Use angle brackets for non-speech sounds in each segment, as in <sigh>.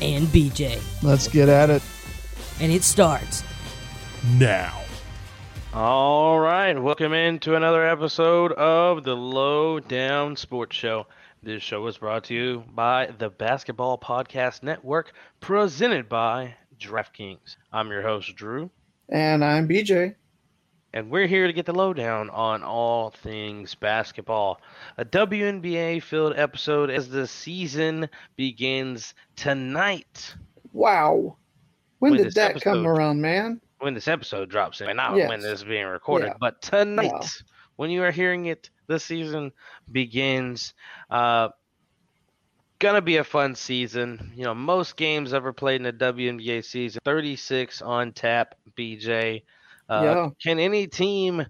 And BJ. Let's get at it. And it starts now. All right, welcome into another episode of the Low Down Sports Show. This show is brought to you by the Basketball Podcast Network, presented by DraftKings. I'm your host, Drew, And I'm BJ. And we're here to get the lowdown on all things basketball. A WNBA filled episode as the season begins tonight. Wow. When With did that come around, man? when this episode drops in, not Yes. when this is being recorded, Yeah. but tonight, when you are hearing it, the season begins. Uh, gonna be a fun season. You know, most games ever played in the WNBA season, 36 on tap. BJ, uh, Yeah. can any team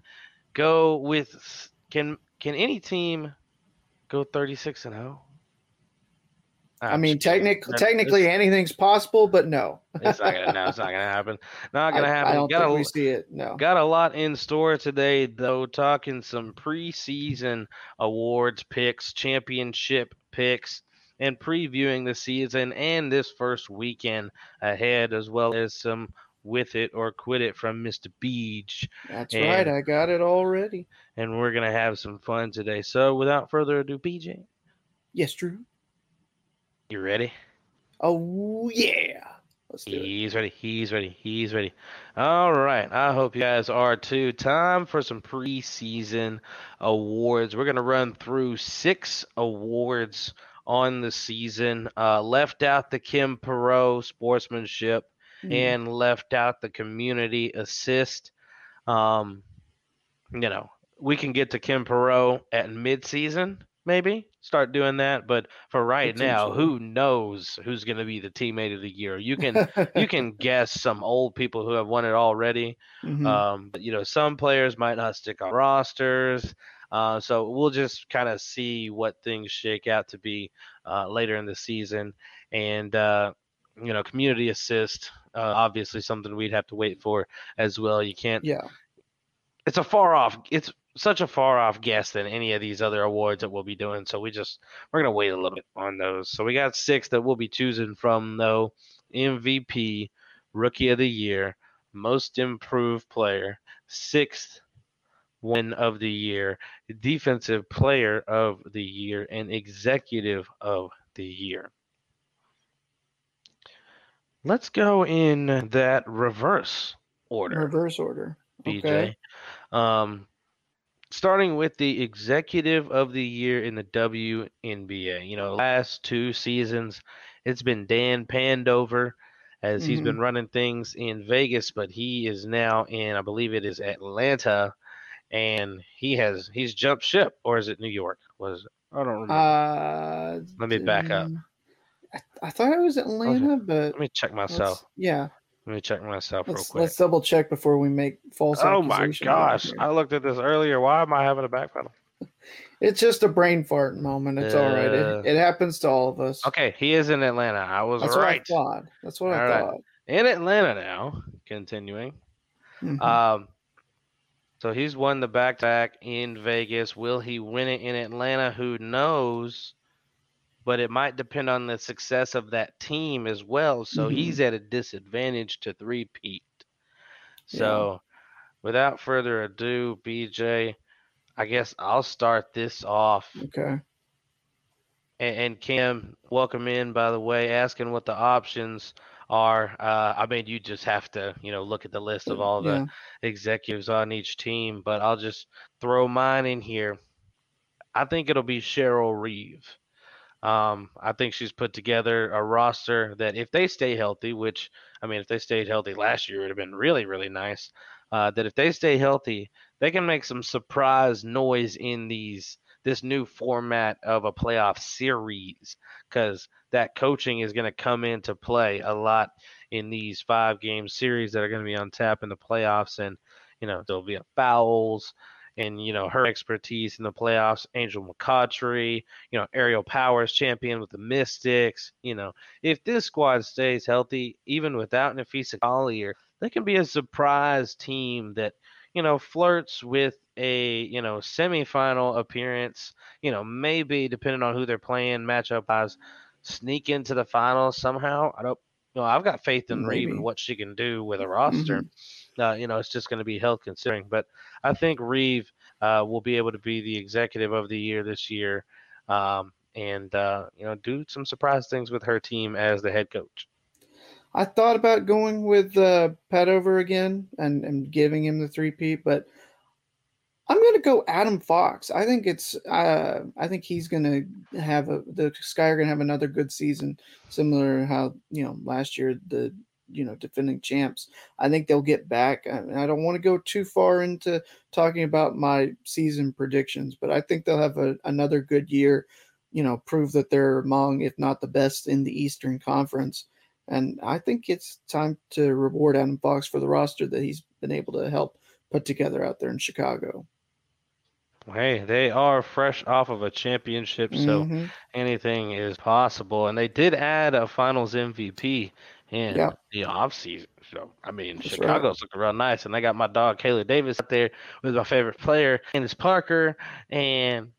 go with? Can can any team go 36 and 0? I mean, technic- That- technically anything's possible, but no. it's not gonna. No, it's not gonna happen. Not <laughs> gonna I, happen. I don't Got think a- we see it. No. Got a lot in store today, though. Talking some preseason awards picks, championship picks, and previewing the season and this first weekend ahead, as well as some with it or quit it from Mr. Beach. That's and- right. I got it already. And we're going to have some fun today. So, without further ado, BJ, Yes, Drew. you ready? Oh, yeah. Let's do it. He's ready. He's ready. He's ready. All right. I hope you guys are too. Time for some preseason awards. We're going to run through six awards on the season. Uh, left out the Kim Perrot sportsmanship Hmm. and left out the community assist. Um, you know, we can get to Kim Perrot at midseason, maybe start doing that. But for right now, who knows who's going to be the teammate of the year? You can you can <laughs> guess some old people who have won it already. Mhm. Um, but you know, some players might not stick on rosters. Uh, so we'll just kind of see what things shake out to be uh, later in the season. And uh, you know, community assist, uh, obviously something we'd have to wait for as well. You can't. yeah. It's a far off. It's such a far off guess than any of these other awards that we'll be doing. So we just we're gonna wait a little bit on those. So we got six that we'll be choosing from though: MVP, Rookie of the Year, Most Improved Player, Sixth Win of the Year, Defensive Player of the Year, and Executive of the Year. Let's go in that reverse order. Reverse order. BJ. Okay. Um, starting with the executive of the year in the WNBA. You know, last two seasons, it's been Dan Pandover as he's Mhm. been running things in Vegas, but he is now in, I believe it is Atlanta, and he has he's jumped ship, or is it New York? Was it? I don't remember. Uh, Let me back up. I, I thought it was Atlanta, but Let me check myself. yeah. Let me check myself real Let's, quick. let's double check before we make false. Oh my gosh! I looked at this earlier. Why am I having a backpedal? <laughs> It's just a brain fart moment. It's all right. Uh, It, it happens to all of us. Okay, he is in Atlanta. I was That's right. what I thought. That's what I All right. thought. in Atlanta now. Continuing. Mhm. Um, so he's won the back to back in Vegas. Will he win it in Atlanta? Who knows? But it might depend on the success of that team as well. So Mhm. he's at a disadvantage to three-peat. So without further ado, BJ, I guess I'll start this off. okay. And, and Kim, welcome in, by the way, asking what the options are. Uh, I mean, you just have to, you know, look at the list of all the Yeah. executives on each team, but I'll just throw mine in here. I think it'll be Cheryl Reeve. Um, I think she's put together a roster that, if they stay healthy, which I mean, if they stayed healthy last year, it would have been really, really nice. Uh, that if they stay healthy, they can make some surprise noise in these this new format of a playoff series because that coaching is going to come into play a lot in these five game series that are going to be on tap in the playoffs. And, you know, there'll be fouls and, you know, her expertise in the playoffs, Angel McCoughtry, you know, Aerial Powers champion with the Mystics. You know, if this squad stays healthy, even without Napheesa Collier, they can be a surprise team that, you know, flirts with a, you know, semifinal appearance, you know, maybe depending on who they're playing, matchup wise, sneak into the finals somehow. I don't you know, I've got faith in Reeve and what she can do with a mm-hmm. roster. Uh, you know, it's just going to be health considering. But I think Reeve uh, will be able to be the executive of the year this year, um, and uh, you know, do some surprise things with her team as the head coach. I thought about going with uh, Petover again and, and giving him the three peat, but I'm going to go Adam Fox. I think it's uh, I think he's going to have a the Sky are going to have another good season, similar how you know last year the you know defending champs. I think they'll get back. I, I don't want to go too far into talking about my season predictions, but I think they'll have a, another good year. You know, prove that they're among, if not the best, in the Eastern Conference. And I think it's time to reward Adam Fox for the roster that he's been able to help put together out there in Chicago. Hey, they are fresh off of a championship, so Mhm. anything is possible. And they did add a Finals MVP in Yeah. the offseason. So I mean, That's right. Chicago's looking real nice, and they got my dog Kayla Davis out there with my favorite player, and Candace Parker, and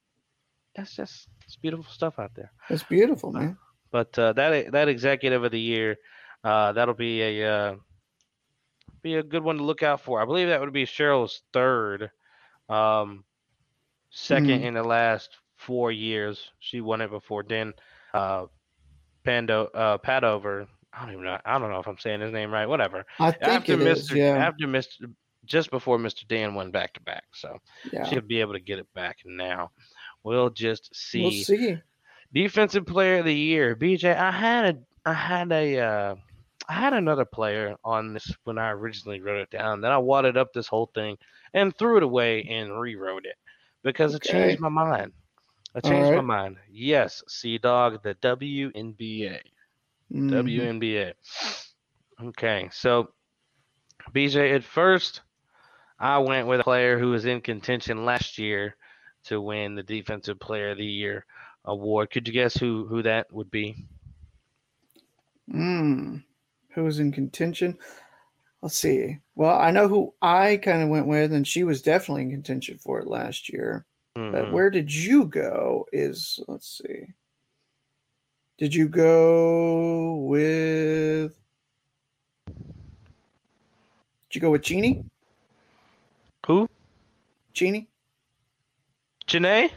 that's just it's beautiful stuff out there. It's beautiful, man. But uh, that that executive of the year, uh, that'll be a uh, be a good one to look out for. I believe that would be Cheryl's third, um, 2nd Mhm. in the last four years. She won it before Dan uh, Pando uh, Padover. I don't even know. I don't know if I'm saying his name right. Whatever. I think After it is. Mr. Yeah. After Mr. Just before Mr. Dan won back to back, so yeah. she'll be able to get it back now. We'll just see. We'll see. Defensive player of the year, BJ. I had a I had a uh, I had another player on this when I originally wrote it down. Then I wadded up this whole thing and threw it away and rewrote it because it changed my mind. I changed my mind. Yes, Sea Dog, the WNBA. Mhm. WNBA. Okay, so BJ, at first, I went with a player who was in contention last year to win the Defensive Player of the Year award. Could you guess who who that would be? Mm. Who was in contention? Let's see. Well, I know who I kind of went with, and she was definitely in contention for it last year. But Mhm. where did you go? Is let's see. Did you go with? Did you go with Chini? Who? Chini? Janae?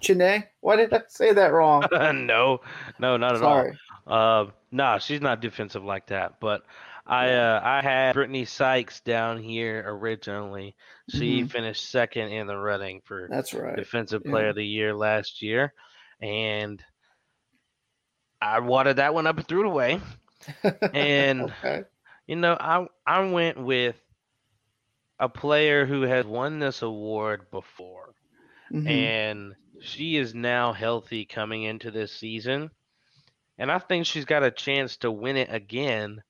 Chine? Why did I say that wrong? <laughs> no, no, not at Sorry. all. Uh, nah, she's not defensive like that. But I uh, I had Brittney Sykes down here originally. She Mhm. finished second in the running for That's right. Defensive Yeah. Player of the Year last year, and I wadded that one up and threw it away. <laughs> And okay. you know, I I went with a player who has won this award before, Mhm. and she is now healthy coming into this season, and I think she's got a chance to win it again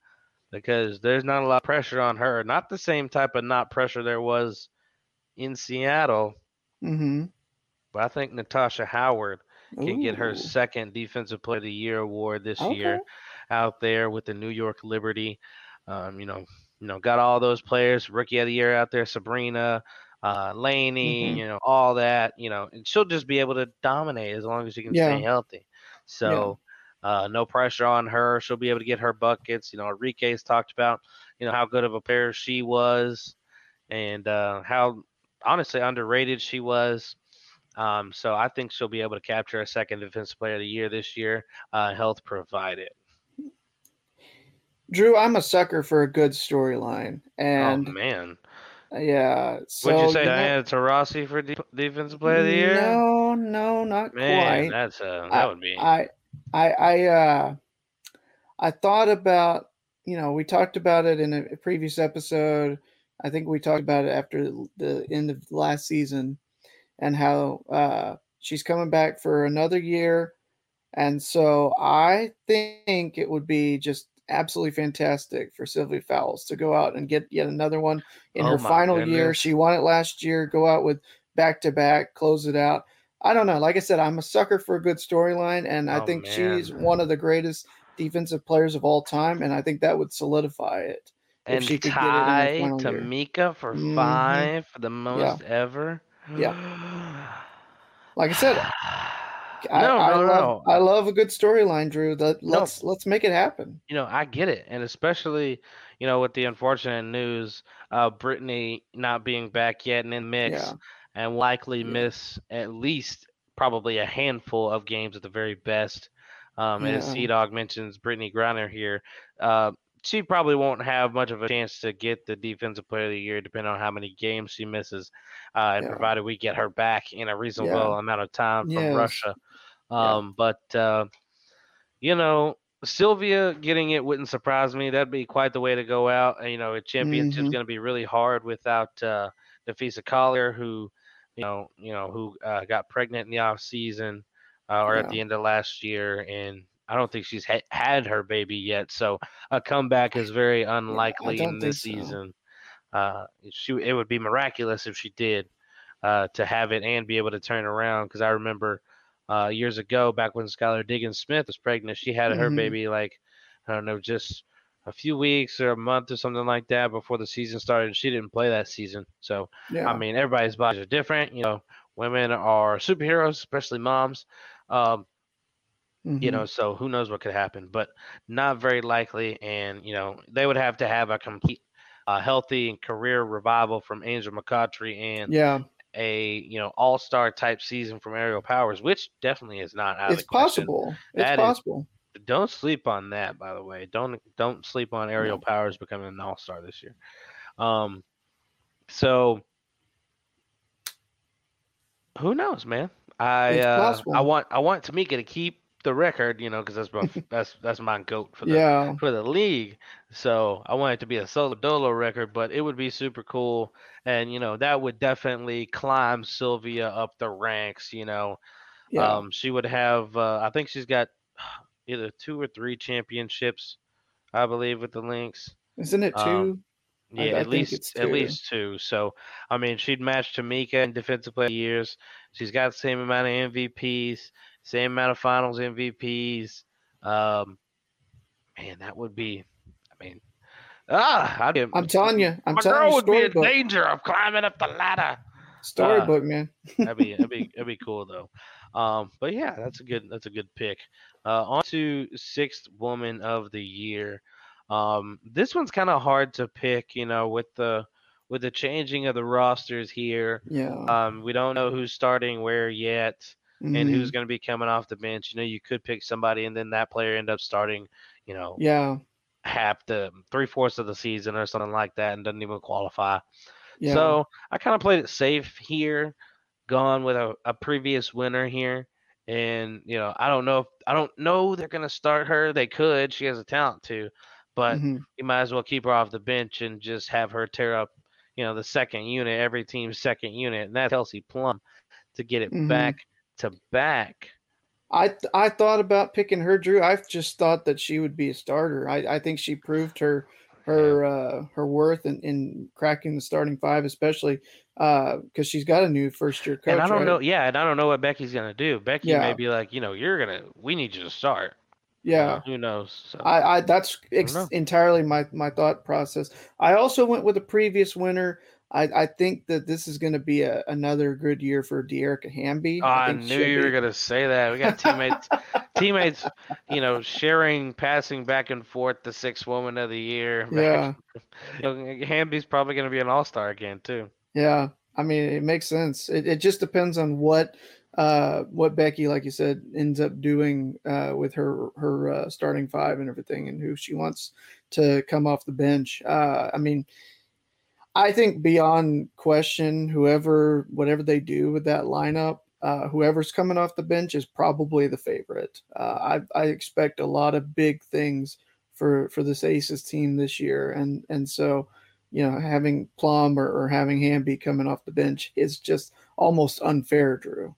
because there's not a lot of pressure on her. Not the same type of not pressure there was in Seattle, Mhm. but I think Natasha Howard can get her second Defensive Player of the Year award this Okay. year out there with the New York Liberty. Um, you know, you know, got all those players, Rookie of the Year out there, Sabrina, uh, Laney, Mhm. you know, all that. You know, and she'll just be able to dominate as long as she can Yeah. stay healthy. So. Uh, no pressure on her. She'll be able to get her buckets. You know, Enrique's talked about, you know, how good of a player she was, and uh, how honestly underrated she was. Um, so I think she'll be able to capture a second Defensive Player of the Year this year, uh, health provided. Drew, I'm a sucker for a good storyline, and oh man, yeah. So would you say Diana Taurasi for de- Defensive Player of the Year? No, no, not man, quite. that's uh, that would be. I, I, I, uh, I thought about, you know, we talked about it in a previous episode. I think we talked about it after the end of last season, and how uh, She's coming back for another year. And so I think it would be just absolutely fantastic for Sylvia Fowles to go out and get yet another one in Oh her final year. She won it last year, go out with back to back, close it out. I don't know. Like I said, I'm a sucker for a good storyline, and I Oh, think man. she's one of the greatest defensive players of all time, and I think that would solidify it. and she could get it in her tie final year. Tamika for Mhm. five, the most ever. Yeah. <sighs> Like I said, <sighs> I, no, I no, love no. I love a good storyline, Drew. That let's let's make it happen. you know, I get it, and especially, you know, with the unfortunate news, uh, Brittney not being back yet and in mix, Yeah. and likely Yeah. miss at least probably a handful of games at the very best. Um, and as Sea Dog mentions Brittney Griner here, uh, she probably won't have much of a chance to get the Defensive Player of the Year, depending on how many games she misses, uh, and Yeah. provided we get her back in a reasonable Yeah. amount of time from Yes. Russia. Yeah. Um, But uh, you know, Sylvia getting it wouldn't surprise me. That'd be quite the way to go out. And, you know, a championship's Mhm. going to be really hard without uh, Napheesa Collier, who, you know, you know, who uh, got pregnant in the off season uh, or at the end of last year, and I don't think she's ha- had her baby yet. So a comeback is very <laughs> unlikely in this so. season. Uh, she it would be miraculous if she did uh, to have it and be able to turn around. Because I remember uh, years ago, back when Skylar Diggins Smith was pregnant, she had her Mhm. baby like I don't know, just a few weeks or a month or something like that before the season started. and She didn't play that season, so Yeah. I mean, everybody's bodies are different. You know, women are superheroes, especially moms. Um, you Mhm. know, so who knows what could happen, but not very likely. And you know, they would have to have a complete, uh, healthy and career revival from Angel McCoughtry and yeah, a you know all star type season from Aerial Powers, which definitely is not out it's of the question. possible. It's That is- possible. Don't sleep on that, by the way. Don't don't sleep on Aerial Powers becoming an all star this year. Um, so who knows, man? I It's uh, possible. I want I want Tamika to keep the record, you know, because that's my <laughs> that's that's my goat for the Yeah. for the league. So I want it to be a solo dolo record, but it would be super cool, and you know that would definitely climb Sylvia up the ranks. You know, Yeah. um, she would have. Uh, I think she's got <sighs> either two or three championships, I believe, with the Lynx. Isn't it two? um, Yeah, I at think least at least two. So I mean, she'd match Tamika in defensive player years. She's got the same amount of MVPs, same amount of Finals MVPs. Um, man, that would be. I mean, ah, I'd be, I'm telling you. I'm my telling girl you. would be in Storybook. danger of climbing up the ladder. Storybook, man. That'd be that'd be <laughs> that'd be cool though. Um, but yeah, that's a good that's a good pick. Uh, on to sixth woman of the year. Um, this one's kind of hard to pick, you know, with the with the changing of the rosters here. Yeah. Um, we don't know who's starting where yet, and Mhm. who's going to be coming off the bench. You know, you could pick somebody, and then that player end up starting, you know, Yeah. half the three fourths of the season or something like that, and doesn't even qualify. Yeah. So I kind of played it safe here, gone with a, a previous winner here. And, you know, I don't know if I don't know they're gonna start her. They could. She has a talent too, but Mhm. you might as well keep her off the bench and just have her tear up, you know, the second unit, every team's second unit, and that's Kelsey Plum to get it Mhm. back to back. I th- I thought about picking her, Drew. I just thought that she would be a starter. I, I think she proved her her uh, her worth in, in cracking the starting five, especially because she's got a new first year coach. and I don't right? know, yeah, and I don't know what Becky's gonna do. Becky may be like, you know, you're gonna, we need you to start. Yeah, You Yeah, know, who knows? So. I, I that's ex- know. entirely my my thought process. I also went with a previous winner. I, I think that this is going to be a, another good year for Dearica Hamby. Oh, I, think knew you were gonna say that. We got teammates, <laughs> teammates, you know, sharing, passing back and forth the sixth woman of the year. Yeah, <laughs> Hamby's probably gonna be an all star again too. yeah. I mean, it makes sense. It, it just depends on what uh what Becky, like you said, ends up doing uh with her her uh, starting five and everything, and who she wants to come off the bench. Uh, I mean. I think beyond question, whoever, whatever they do with that lineup, uh, whoever's coming off the bench is probably the favorite. Uh, I, I expect a lot of big things for for this Aces team this year, and and so you know having Plum or, or having Hamby coming off the bench is just almost unfair, Drew.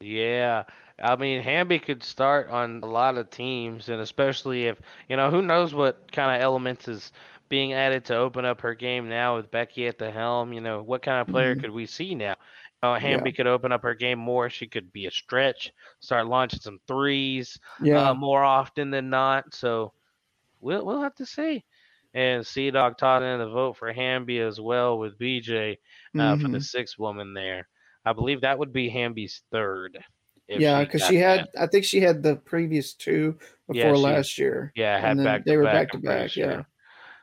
Yeah. I mean, Hamby could start on a lot of teams, and especially if, you know, who knows what kind of elements is being added to open up her game now with Becky at the helm. You know, what kind of player Mhm. could we see now? Uh, Hamby could open up her game more. She could be a stretch, start launching some threes Yeah. uh, more often than not. So we'll we'll have to see. And Sea Dog tossing in the vote for Hamby as well with BJ uh, for the Mhm. sixth woman there. I believe that would be Hamby's third. yeah, because she that. had, I think she had the previous two Yeah, before she- last year. Yeah, had back they were back, to back. sure.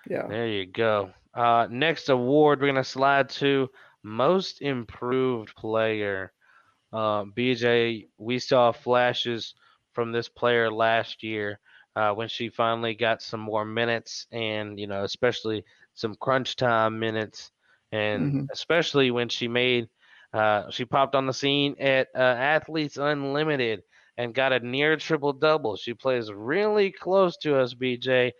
Yeah. There you go. Uh, next award, we're gonna slide to most improved player. Uh, BJ, we saw flashes from this player last year uh, when she finally got some more minutes, and you know, especially some crunch time minutes, and Mhm. especially when she made, uh, she popped on the scene at uh, Athletes Unlimited and got a near triple double. She plays really close to us, BJ.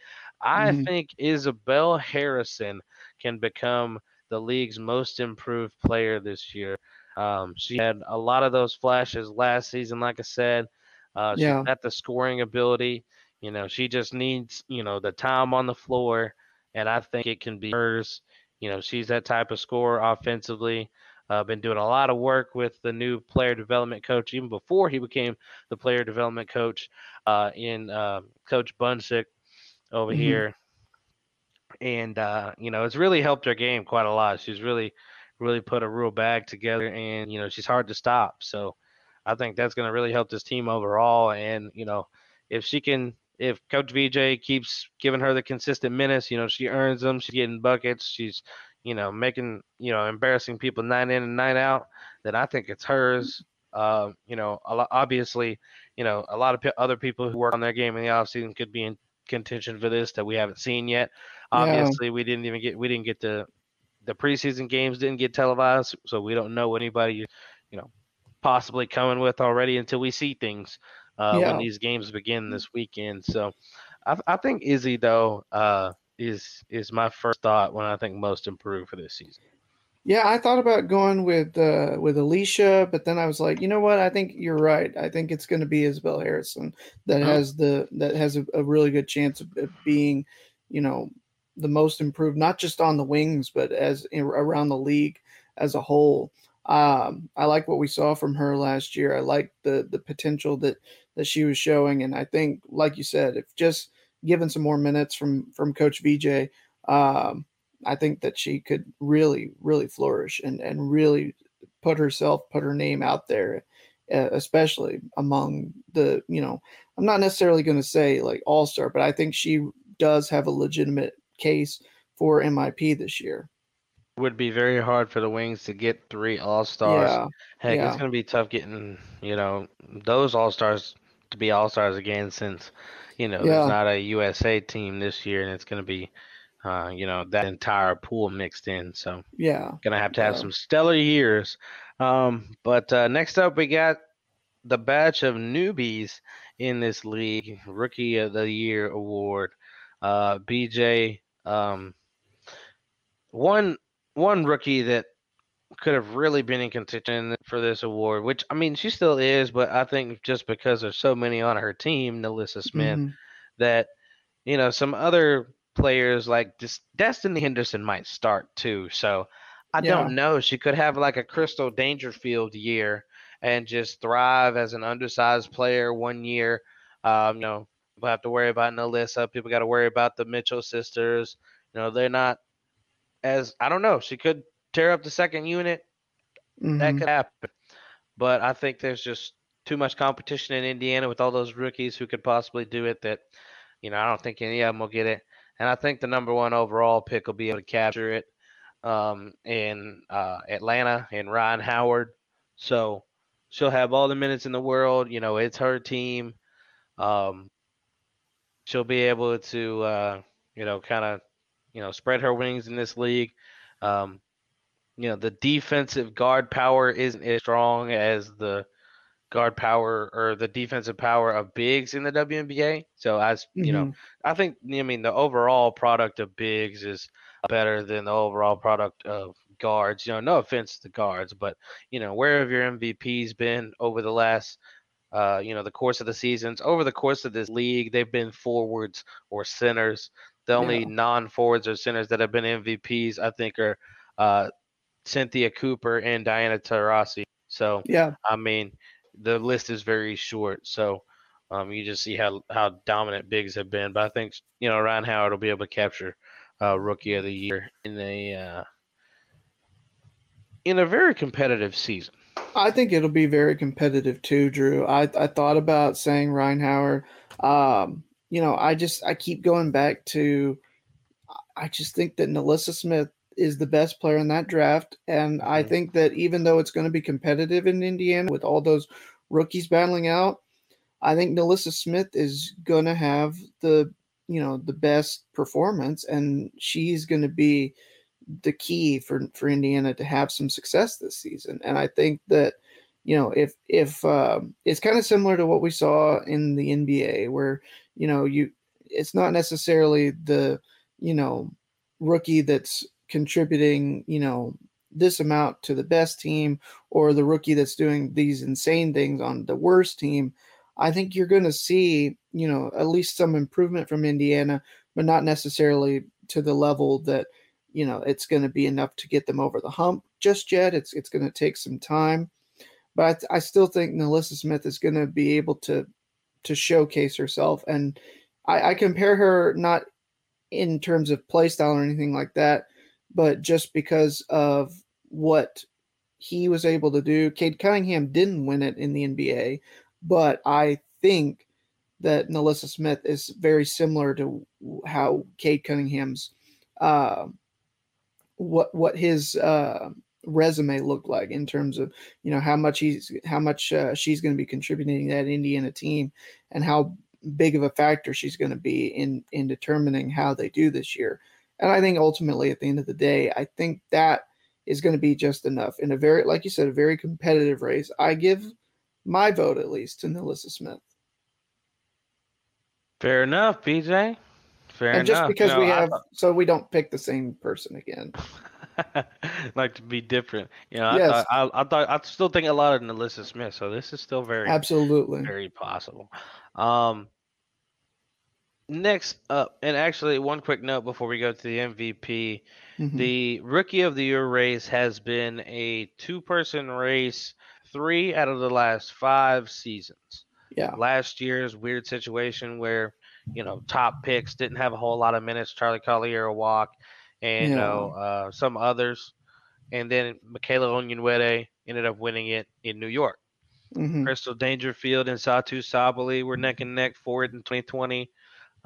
I Mhm. think Isabelle Harrison can become the league's most improved player this year. Um, she had a lot of those flashes last season, like I said. Uh, she's Yeah. got the scoring ability. You know, she just needs, you know, the time on the floor, and I think it can be hers. You know, she's that type of scorer offensively. Uh, been doing a lot of work with the new player development coach, even before he became the player development coach uh, in uh, Coach Bunsick over Mhm. here. And, uh, you know, it's really helped her game quite a lot. She's really, really put a real bag together, and, you know, she's hard to stop. So I think that's going to really help this team overall. And, you know, if she can, if Coach VJ keeps giving her the consistent minutes, you know, she earns them, she's getting buckets, she's, you know, making, you know, embarrassing people night in and night out, then I think it's hers. Uh, you know, a lot, obviously, you know, a lot of pe- other people who work on their game in the offseason could be in contention for this that we haven't seen yet. Yeah. Obviously, we didn't even get we didn't get the the preseason games didn't get televised, so we don't know anybody, you know, possibly coming with already until we see things uh, Yeah. when these games begin this weekend. So, I, I think Izzy though uh, is is my first thought when I think most improved for this season. Yeah, I thought about going with uh, with Allisha, but then I was like, you know what? I think you're right. I think it's going to be Isabelle Harrison that Mhm. has the that has a, a really good chance of, of being, you know, the most improved, not just on the wings, but as in, around the league as a whole. Um, I like what we saw from her last year. I like the the potential that that she was showing, and I think, like you said, if just given some more minutes from from Coach VJ, um, I think that she could really, really flourish and and really put herself, put her name out there, especially among the you know. I'm not necessarily going to say like all star, but I think she does have a legitimate case for MIP this year. Would be very hard for the Wings to get three All Stars. Yeah, Heck, yeah. it's going to be tough getting, you know, those All Stars to be All Stars again since, you know, Yeah. there's not a USA team this year and it's going to be, uh, you know, that entire pool mixed in. So, yeah. to have to have Yeah. some stellar years. Um, but uh, next up, we got the batch of newbies in this league Rookie of the Year award. Uh, BJ, um, one one rookie that could have really been in contention for this award, which I mean she still is, but I think just because there's so many on her team, NaLyssa Smith, Mhm. that you know some other players like this Destanni Henderson might start too. So I Yeah. don't know. She could have like a Crystal Dangerfield year and just thrive as an undersized player one year. Um, you know, people have to worry about NaLyssa. People got to worry about the Mitchell sisters. You know, they're not as I don't know. She could tear up the second unit. That Mhm. could happen. But I think there's just too much competition in Indiana with all those rookies who could possibly do it that, you know, I don't think any of them will get it. And I think the number one overall pick will be able to capture it um, in uh, Atlanta and Rhyne Howard. So she'll have all the minutes in the world. You know, it's her team. Um, she'll be able to, uh, you know, kind of, you know, spread her wings in this league. Um, you know, the defensive guard power isn't as strong as the guard power or the defensive power of bigs in the WNBA. So as you know, Mhm. I think I mean the overall product of bigs is better than the overall product of guards. You know, no offense to the guards, but you know, where have your MVPs been over the last, uh, you know, the course of the seasons? Over the course of this league, they've been forwards or centers. The only Yeah. non-forwards or centers that have been MVPs, I think, are uh, Cynthia Cooper and Diana Taurasi. So, Yeah, I mean, the list is very short. So, um, you just see how how dominant bigs have been. But I think you know Rhyne Howard will be able to capture uh, Rookie of the Year in a uh, in a very competitive season. I think it'll be very competitive too, Drew. I, I thought about saying Rhyne Howard. Um, you know, I just I keep going back to I just think that NaLyssa Smith is the best player in that draft. And I Mhm. think that even though it's going to be competitive in Indiana with all those rookies battling out, I think NaLyssa Smith is going to have the you know the best performance and she's going to be the key for for Indiana to have some success this season. And I think that you know if if um, it's kind of similar to what we saw in the NBA, where you know you it's not necessarily the you know rookie that's contributing you know this amount to the best team or the rookie that's doing these insane things on the worst team. I think you're going to see you know at least some improvement from Indiana, but not necessarily to the level that you know it's going to be enough to get them over the hump just yet. It's it's going to take some time, but I, still think NaLyssa Smith is going to be able to to showcase herself, and I, I compare her not in terms of play style or anything like that, but just because of what he was able to do. Cade Cunningham didn't win it in the NBA, but I think that NaLyssa Smith is very similar to how Cade Cunningham's uh, what what his uh, resume looked like in terms of you know how much he's how much uh, she's going to be contributing to that Indiana team and how big of a factor she's going to be in in determining how they do this year. And I think ultimately at the end of the day, I think that is going to be just enough in a very like you said a very competitive race. I give my vote at least to NaLyssa Smith. Fair enough, BJ. Fair enough. and just because You know, we I have so we don't pick the same person again. <laughs> like to be different. You know, I Yes. thought I, I thought I still think a lot of NaLyssa Smith, so this is still very Absolutely. very possible. Um, next up, and actually, one quick note before we go to the MVP. Mhm. The Rookie of the Year race has been a two person race three out of the last five seasons. yeah. Last year's weird situation where, you know, top picks didn't have a whole lot of minutes. Charli Collier a walk, and you know, uh, some others. And then Michaela Onyenwere ended up winning it in New York. Mhm. Crystal Dangerfield and Satou Sabally were neck and neck for it in 2020.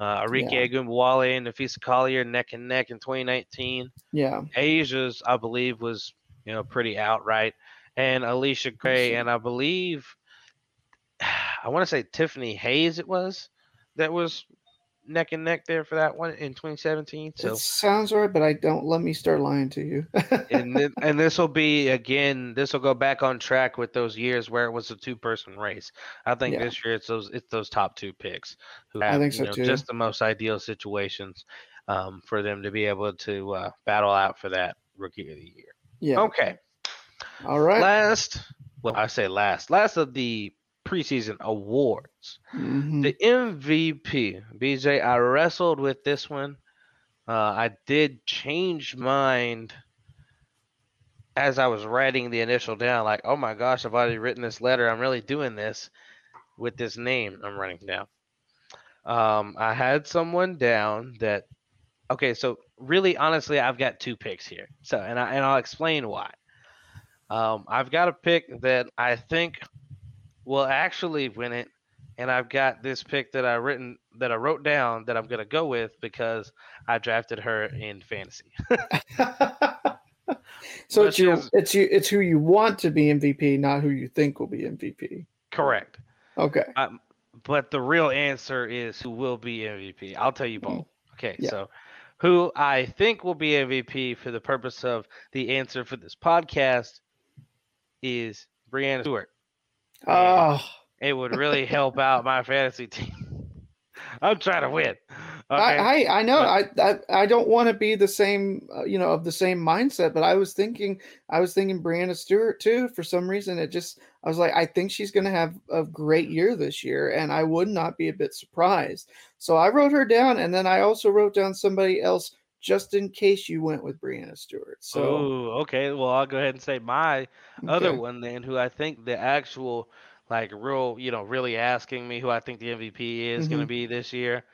Uh, Arike Yeah. Ogunbowale and Napheesa Collier neck and neck in 2019. Yeah. A'ja's, I believe, was you know pretty outright, and Allisha Gray and I believe <sighs> I want to say Tiffany Hayes it was that was neck and neck there for that one in 2017. So It sounds right, but I don't let me start lying to you. <laughs> and th- and this will be again this will go back on track with those years where it was a two person race. I think Yeah. this year it's those it's those top two picks who I have so know, just the most ideal situations um, for them to be able to uh, battle out for that rookie of the year. yeah. Okay. All right. Last, well, I say last, last of the preseason awards, Mhm. the MVP. BJ, I wrestled with this one. Uh, I did change mind as I was writing the initial down. Like, oh my gosh, I've already written this letter. I'm really doing this with this name I'm running down. Um, I had someone down that. Okay, so really, honestly, I've got two picks here. So, and I and I'll explain why. Um, I've got a pick that I think will actually win it, and I've got this pick that I written that I wrote down that I'm gonna go with because I drafted her in fantasy. <laughs> so it's your, has- it's you, it's who you want to be MVP, not who you think will be MVP. Correct. Okay. Um, but the real answer is who will be MVP. I'll tell you both. Mm-hmm. Okay, Yeah. so who I think will be MVP for the purpose of the answer for this podcast is Breanna Stewart. Oh, It would really help out my fantasy team. <laughs> I'm trying to win. Okay. I, I I know But- I, I I don't want to be the same uh, you know of the same mindset, but I was thinking I was thinking Breanna Stewart too. For some reason, it just I was like I think she's going to have a great year this year, and I would not be a bit surprised. So I wrote her down, and then I also wrote down somebody else just in case you went with Breanna Stewart. So Ooh, okay. Well, I'll go ahead and say my other one then, who I think the actual, like, real, you know, really asking me who I think the MVP is going to mm-hmm. be this year.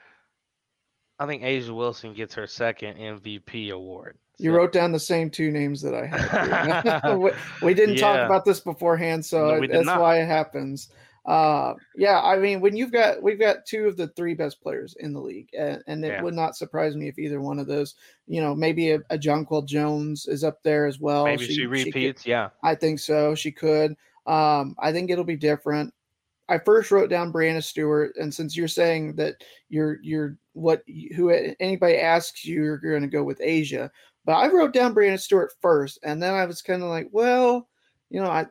I think A'ja Wilson gets her second MVP award. You wrote down the same two names that I had. <laughs> <laughs> we, we didn't Yeah. talk about this beforehand, so No, that's not. why it happens. Uh, yeah, I mean, when you've got we've got two of the three best players in the league, and, and it Yeah. would not surprise me if either one of those, you know, maybe a, a Jonquel Jones is up there as well. Maybe she, could- repeats. yeah. I think so. She could. Um, I think it'll be different. I first wrote down Breanna Stewart, and since you're saying that you're you're what who anybody asks you, you're going to go with A'ja. But I wrote down Breanna Stewart first, and then I was kind of like, well, you know, I.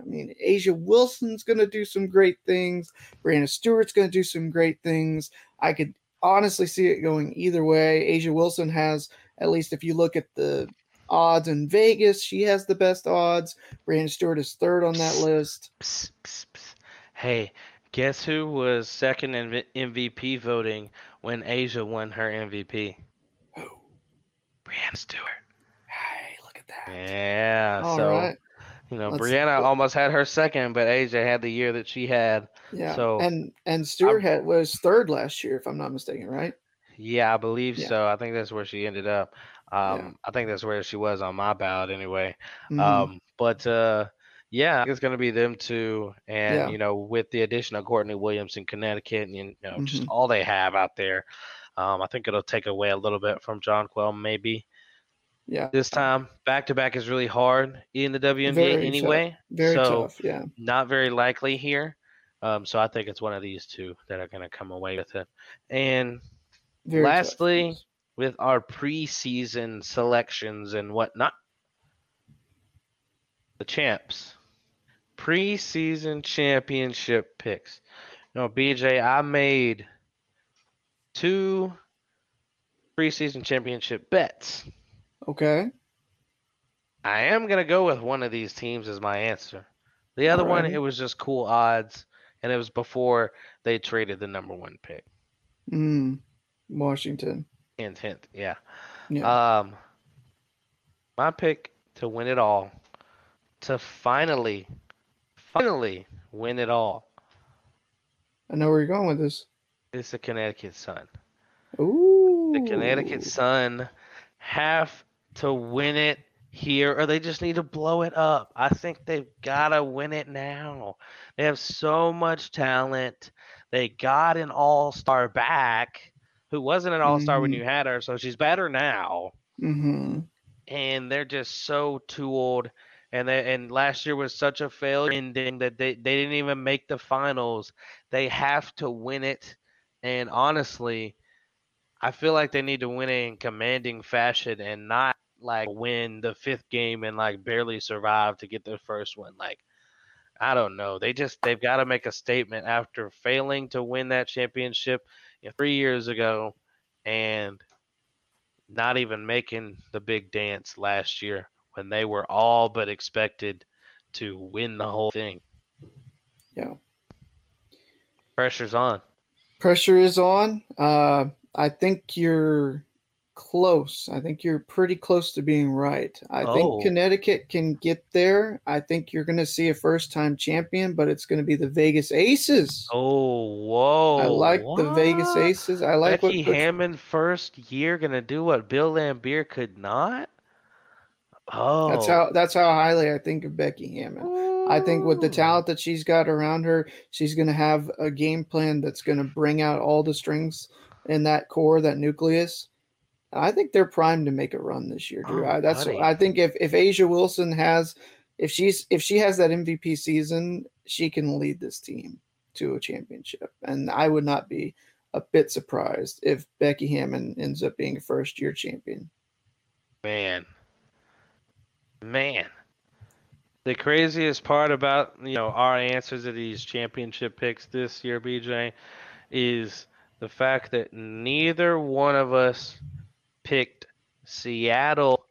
I mean, A'ja Wilson's going to do some great things. Breanna Stewart's going to do some great things. I could honestly see it going either way. A'ja Wilson has, at least if you look at the odds in Vegas, she has the best odds. Breanna Stewart is third on that list. Psst, psst, psst. Hey, guess who was second in MVP voting when A'ja won her MVP? Who? Breanna Stewart. Hey, look at that. Yeah. All so right. You know, Let's- Breanna almost had her second, but A'ja had the year that she had. Yeah. so, and and Stewart had was third last year, if I'm not mistaken, right? Yeah, I believe Yeah. so. I think that's where she ended up. Um, I think that's where she was on my ballot anyway. Mhm. Um, but uh, yeah, I think it's going to be them two, and Yeah. you know, with the addition of Courtney Williams in Connecticut, and you know, just Mhm. all they have out there, um, I think it'll take away a little bit from Jonquel maybe yeah. this time. Back to back is really hard in the WNBA Very tough. anyway, Very so tough. Yeah. not very likely here. Um, so I think it's one of these two that are going to come away with it. And Very Lastly, yes. with our preseason selections and whatnot. The champs. Preseason championship picks. No, BJ, I made two preseason championship bets. Okay. I am gonna go with one of these teams as my answer. The other one, it was just cool odds, and it was before they traded the number one pick. Mm. Washington. Hint, hint, yeah. Yeah. Um, my pick to win it all, to finally, finally win it all, I know where you're going with this. It's the Connecticut Sun. Ooh. The Connecticut Sun have to win it here, or they just need to blow it up. I think they've got to win it now. They have so much talent. They got an all star back who wasn't an all star when Mhm. you had her, so she's better now. Mm-hmm. and they're just so tooled. And they, and last year was such a failure ending that they, they didn't even make the finals. They have to win it. And honestly, I feel like they need to win it in commanding fashion and not like win the fifth game and like barely survive to get the first one. Like I don't know. They just they've got to make a statement after failing to win that championship you know, three years ago and not even making the big dance last year when they were all but expected to win the whole thing. Yeah. Pressure's on. Pressure is on. Uh, I think you're close. I think you're pretty close to being right. I Oh. think Connecticut can get there. I think you're going to see a first time champion, but it's going to be the Vegas Aces. Oh, whoa. I like the Vegas? Aces. I like Becky what Hammon first year gonna do what Bill Laimbeer could not. Oh, That's how that's how highly I think of Becky Hammon. I think with the talent that she's got around her, she's going to have a game plan that's going to bring out all the strengths in that core, that nucleus. I think they're primed to make a run this year, Drew. Oh, I, that's. I think if if A'ja Wilson has if she's if she has that MVP season, she can lead this team to a championship. And I would not be a bit surprised if Becky Hammon ends up being a first year champion. Man. Man. The craziest part about, you know, our answers to these championship picks this year, BJ, is the fact that neither one of us picked Seattle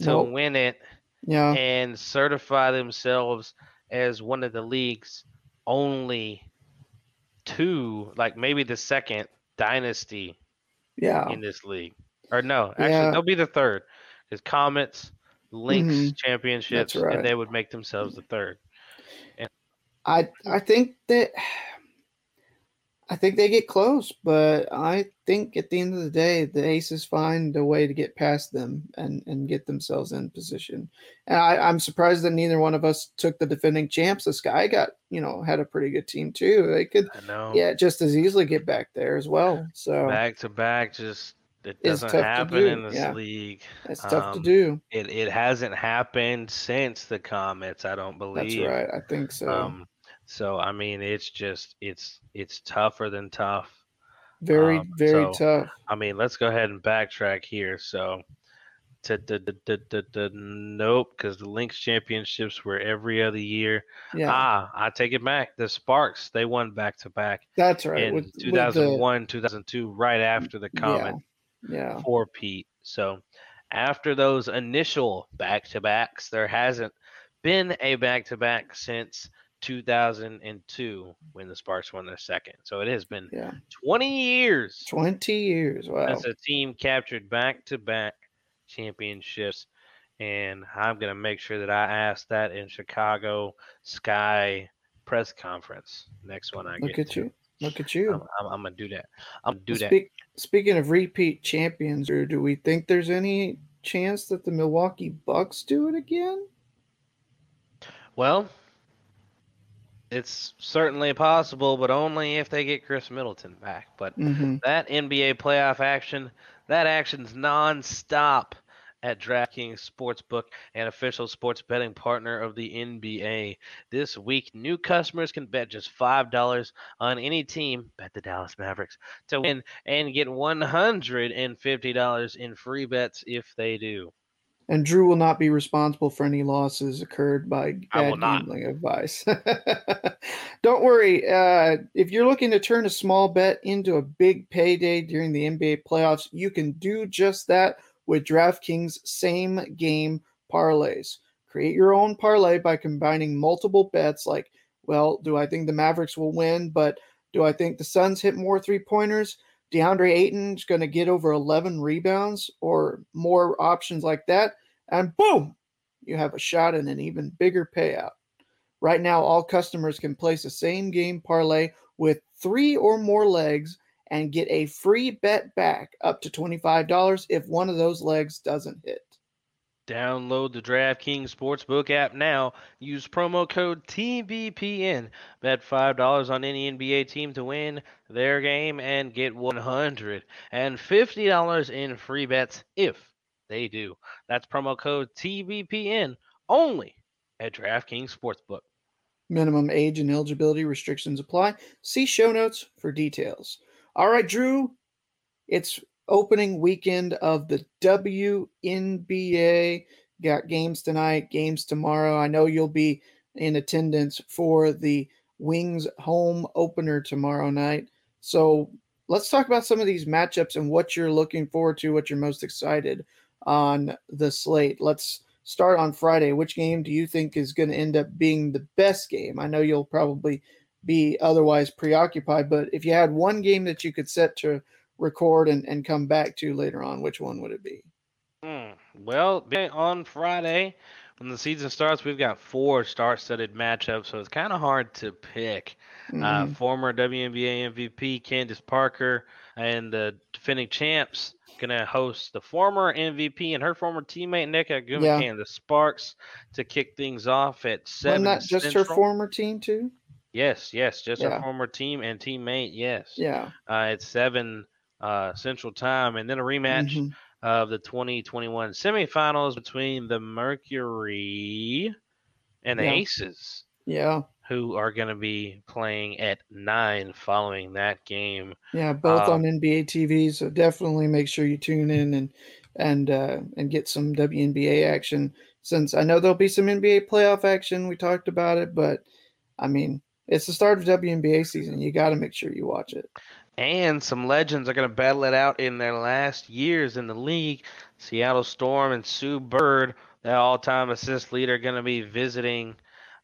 to Nope. win it Yeah. and certify themselves as one of the league's only two, like maybe the second dynasty Yeah. in this league. Or no, actually, Yeah. they'll be the third. Because Comets, Lynx Mhm. championships, right. and they would make themselves the third. I I think that I think they get close, but I think at the end of the day, the Aces find a way to get past them and and get themselves in position. And I, I'm surprised that neither one of us took the defending champs. This guy got you know had a pretty good team too. They could I know. yeah just as easily get back there as well. So Back to back, just it doesn't happen do, in this yeah. league. that's tough to um, do. It it hasn't happened since the Comets. I don't believe. That's right. I think so. Um, so I mean, it's just it's it's tougher than tough. very um, very so- tough. I mean, let's go ahead and backtrack here. So, to the the the the, the nope, because the Lynx championships were every other year. Yeah, Ah, I take it back. The Sparks they won back to back that's right. in with, with the- 2001, 2002, right after the Comet yeah. for Pete. So, after those initial back to backs, there hasn't been a back to back since 2002 when the Sparks won their second. So it has been Yeah. 20 years 20 years. Wow. since a team captured back to back championships. And I'm going to make sure that I ask that in Chicago Sky press conference next one I Look get at to. you. Look at you. I'm, I'm, I'm going to do that. I'm going to do that. Speaking of repeat champions, or do we think there's any chance that the Milwaukee Bucks do it again? Well, it's certainly possible, but only if they get Khris Middleton back. But Mm-hmm. that NBA playoff action, that action's nonstop at DraftKings Sportsbook, an official sports betting partner of the NBA. This week, new customers can bet just $5 on any team, bet the Dallas Mavericks, to win and get $150 in free bets if they do. And Drew will not be responsible for any losses occurred by bad gambling advice. <laughs> Don't worry. Uh, if you're looking to turn a small bet into a big payday during the NBA playoffs, you can do just that with DraftKings same game parlays. Create your own parlay by combining multiple bets like, well, do I think the Mavericks will win, but do I think the Suns hit more three pointers? DeAndre Ayton's going to get over 11 rebounds or more options like that. And boom, you have a shot at an even bigger payout. Right now, all customers can place a same game parlay with three or more legs and get a free bet back up to $25 if one of those legs doesn't hit. Download the DraftKings Sportsbook app now. Use promo code TBPN. Bet $5 on any NBA team to win their game and get $150 in free bets if they do. That's promo code TBPN only at DraftKings Sportsbook. Minimum age and eligibility restrictions apply. See show notes for details. All right, Drew, it's opening weekend of the WNBA. Got games tonight, games tomorrow. I know you'll be in attendance for the Wings home opener tomorrow night. So let's talk about some of these matchups and what you're looking forward to, what you're most excited on the slate. Let's start on Friday. Which game do you think is going to end up being the best game? I know you'll probably be otherwise preoccupied, but if you had one game that you could set to record and, and come back to later on, which one would it be? Hmm. Well, on Friday, when the season starts, we've got four star-studded matchups, so it's kind of hard to pick. Uh, Mhm. former WNBA MVP Candace Parker and the defending champs gonna host the former MVP and her former teammate Nneka Ogwumike, Yeah. the Sparks, to kick things off at seven. That just her former team too? Yes, yes, just her former team and teammate. Yes, Yeah. uh, at seven uh, Central Time, and then a rematch Mhm. of the 2021 semifinals between the Mercury and the Yeah. Aces, Yeah. Who are going to be playing at nine following that game. Yeah, both Um, on NBA TV. So definitely make sure you tune in and and uh, and get some WNBA action. Since I know there'll be some NBA playoff action, we talked about it, but I mean it's the start of WNBA season. You got to make sure you watch it. And some legends are going to battle it out in their last years in the league. Seattle Storm and Sue Bird, the all-time assist leader, going to be visiting,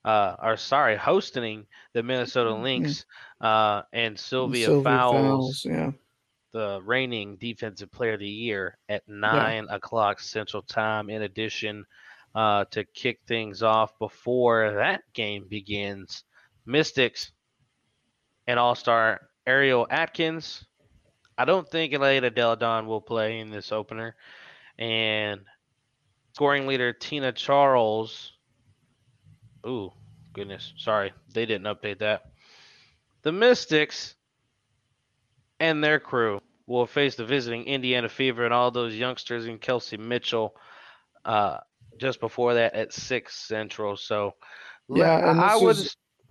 uh, or sorry, hosting the Minnesota Lynx. Uh, and Sylvia, Sylvia Fowles, yeah. the reigning defensive player of the year at nine o'clock Central Time. In addition, uh, to kick things off before that game begins, Mystics and All Star Ariel Atkins. I don't think Elena Delle Donne will play in this opener, and scoring leader Tina Charles. Ooh, goodness, sorry, they didn't update that. The Mystics and their crew will face the visiting Indiana Fever and all those youngsters and Kelsey Mitchell uh, just before that at six central. So Yeah, I would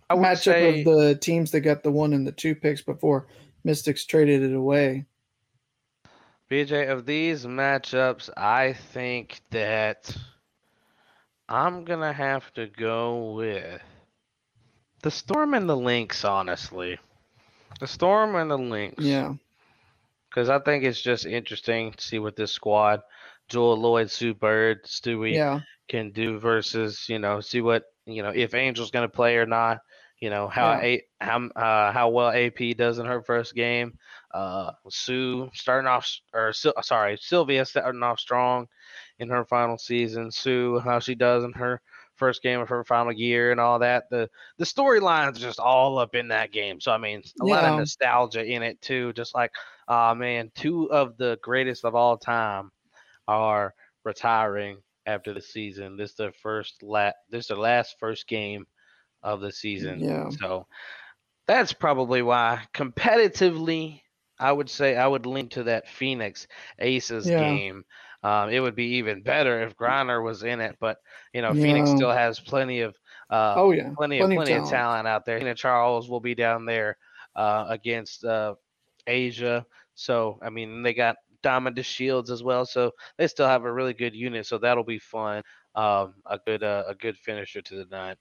I would matchup say of the teams that got the one and the two picks before Mystics traded it away. BJ of these matchups, I think that I'm gonna have to go with the Storm and the Lynx. Honestly, the Storm and the Lynx. Yeah. because I think it's just interesting to see what this squad, Jewell Loyd, Sue Bird, Stewie, Yeah. can do versus you know see what you know if Angel's going to play or not. You know how Yeah. a, how uh, how well AP does in her first game. Uh, Sue starting off or sorry Sylvia starting off strong in her final season. Sue how she does in her first game of her final year and all that. The the storylines just all up in that game. So I mean a lot of nostalgia in it too. Just like oh man, two of the greatest of all time are retiring after the season. This their first la- this their last first game of the season. Yeah. So that's probably why competitively I would say I would link to that Phoenix Aces Yeah. game. Um, it would be even better if Griner was in it, but you know Phoenix still has plenty of uh, Oh yeah. plenty, Plenty of plenty of talent. talent out there. Tina Charles will be down there uh, against uh, A'ja. So I mean, they got Diamond DeShields as well. So they still have a really good unit. So that'll be fun. Um, a good uh, a good finisher to the night.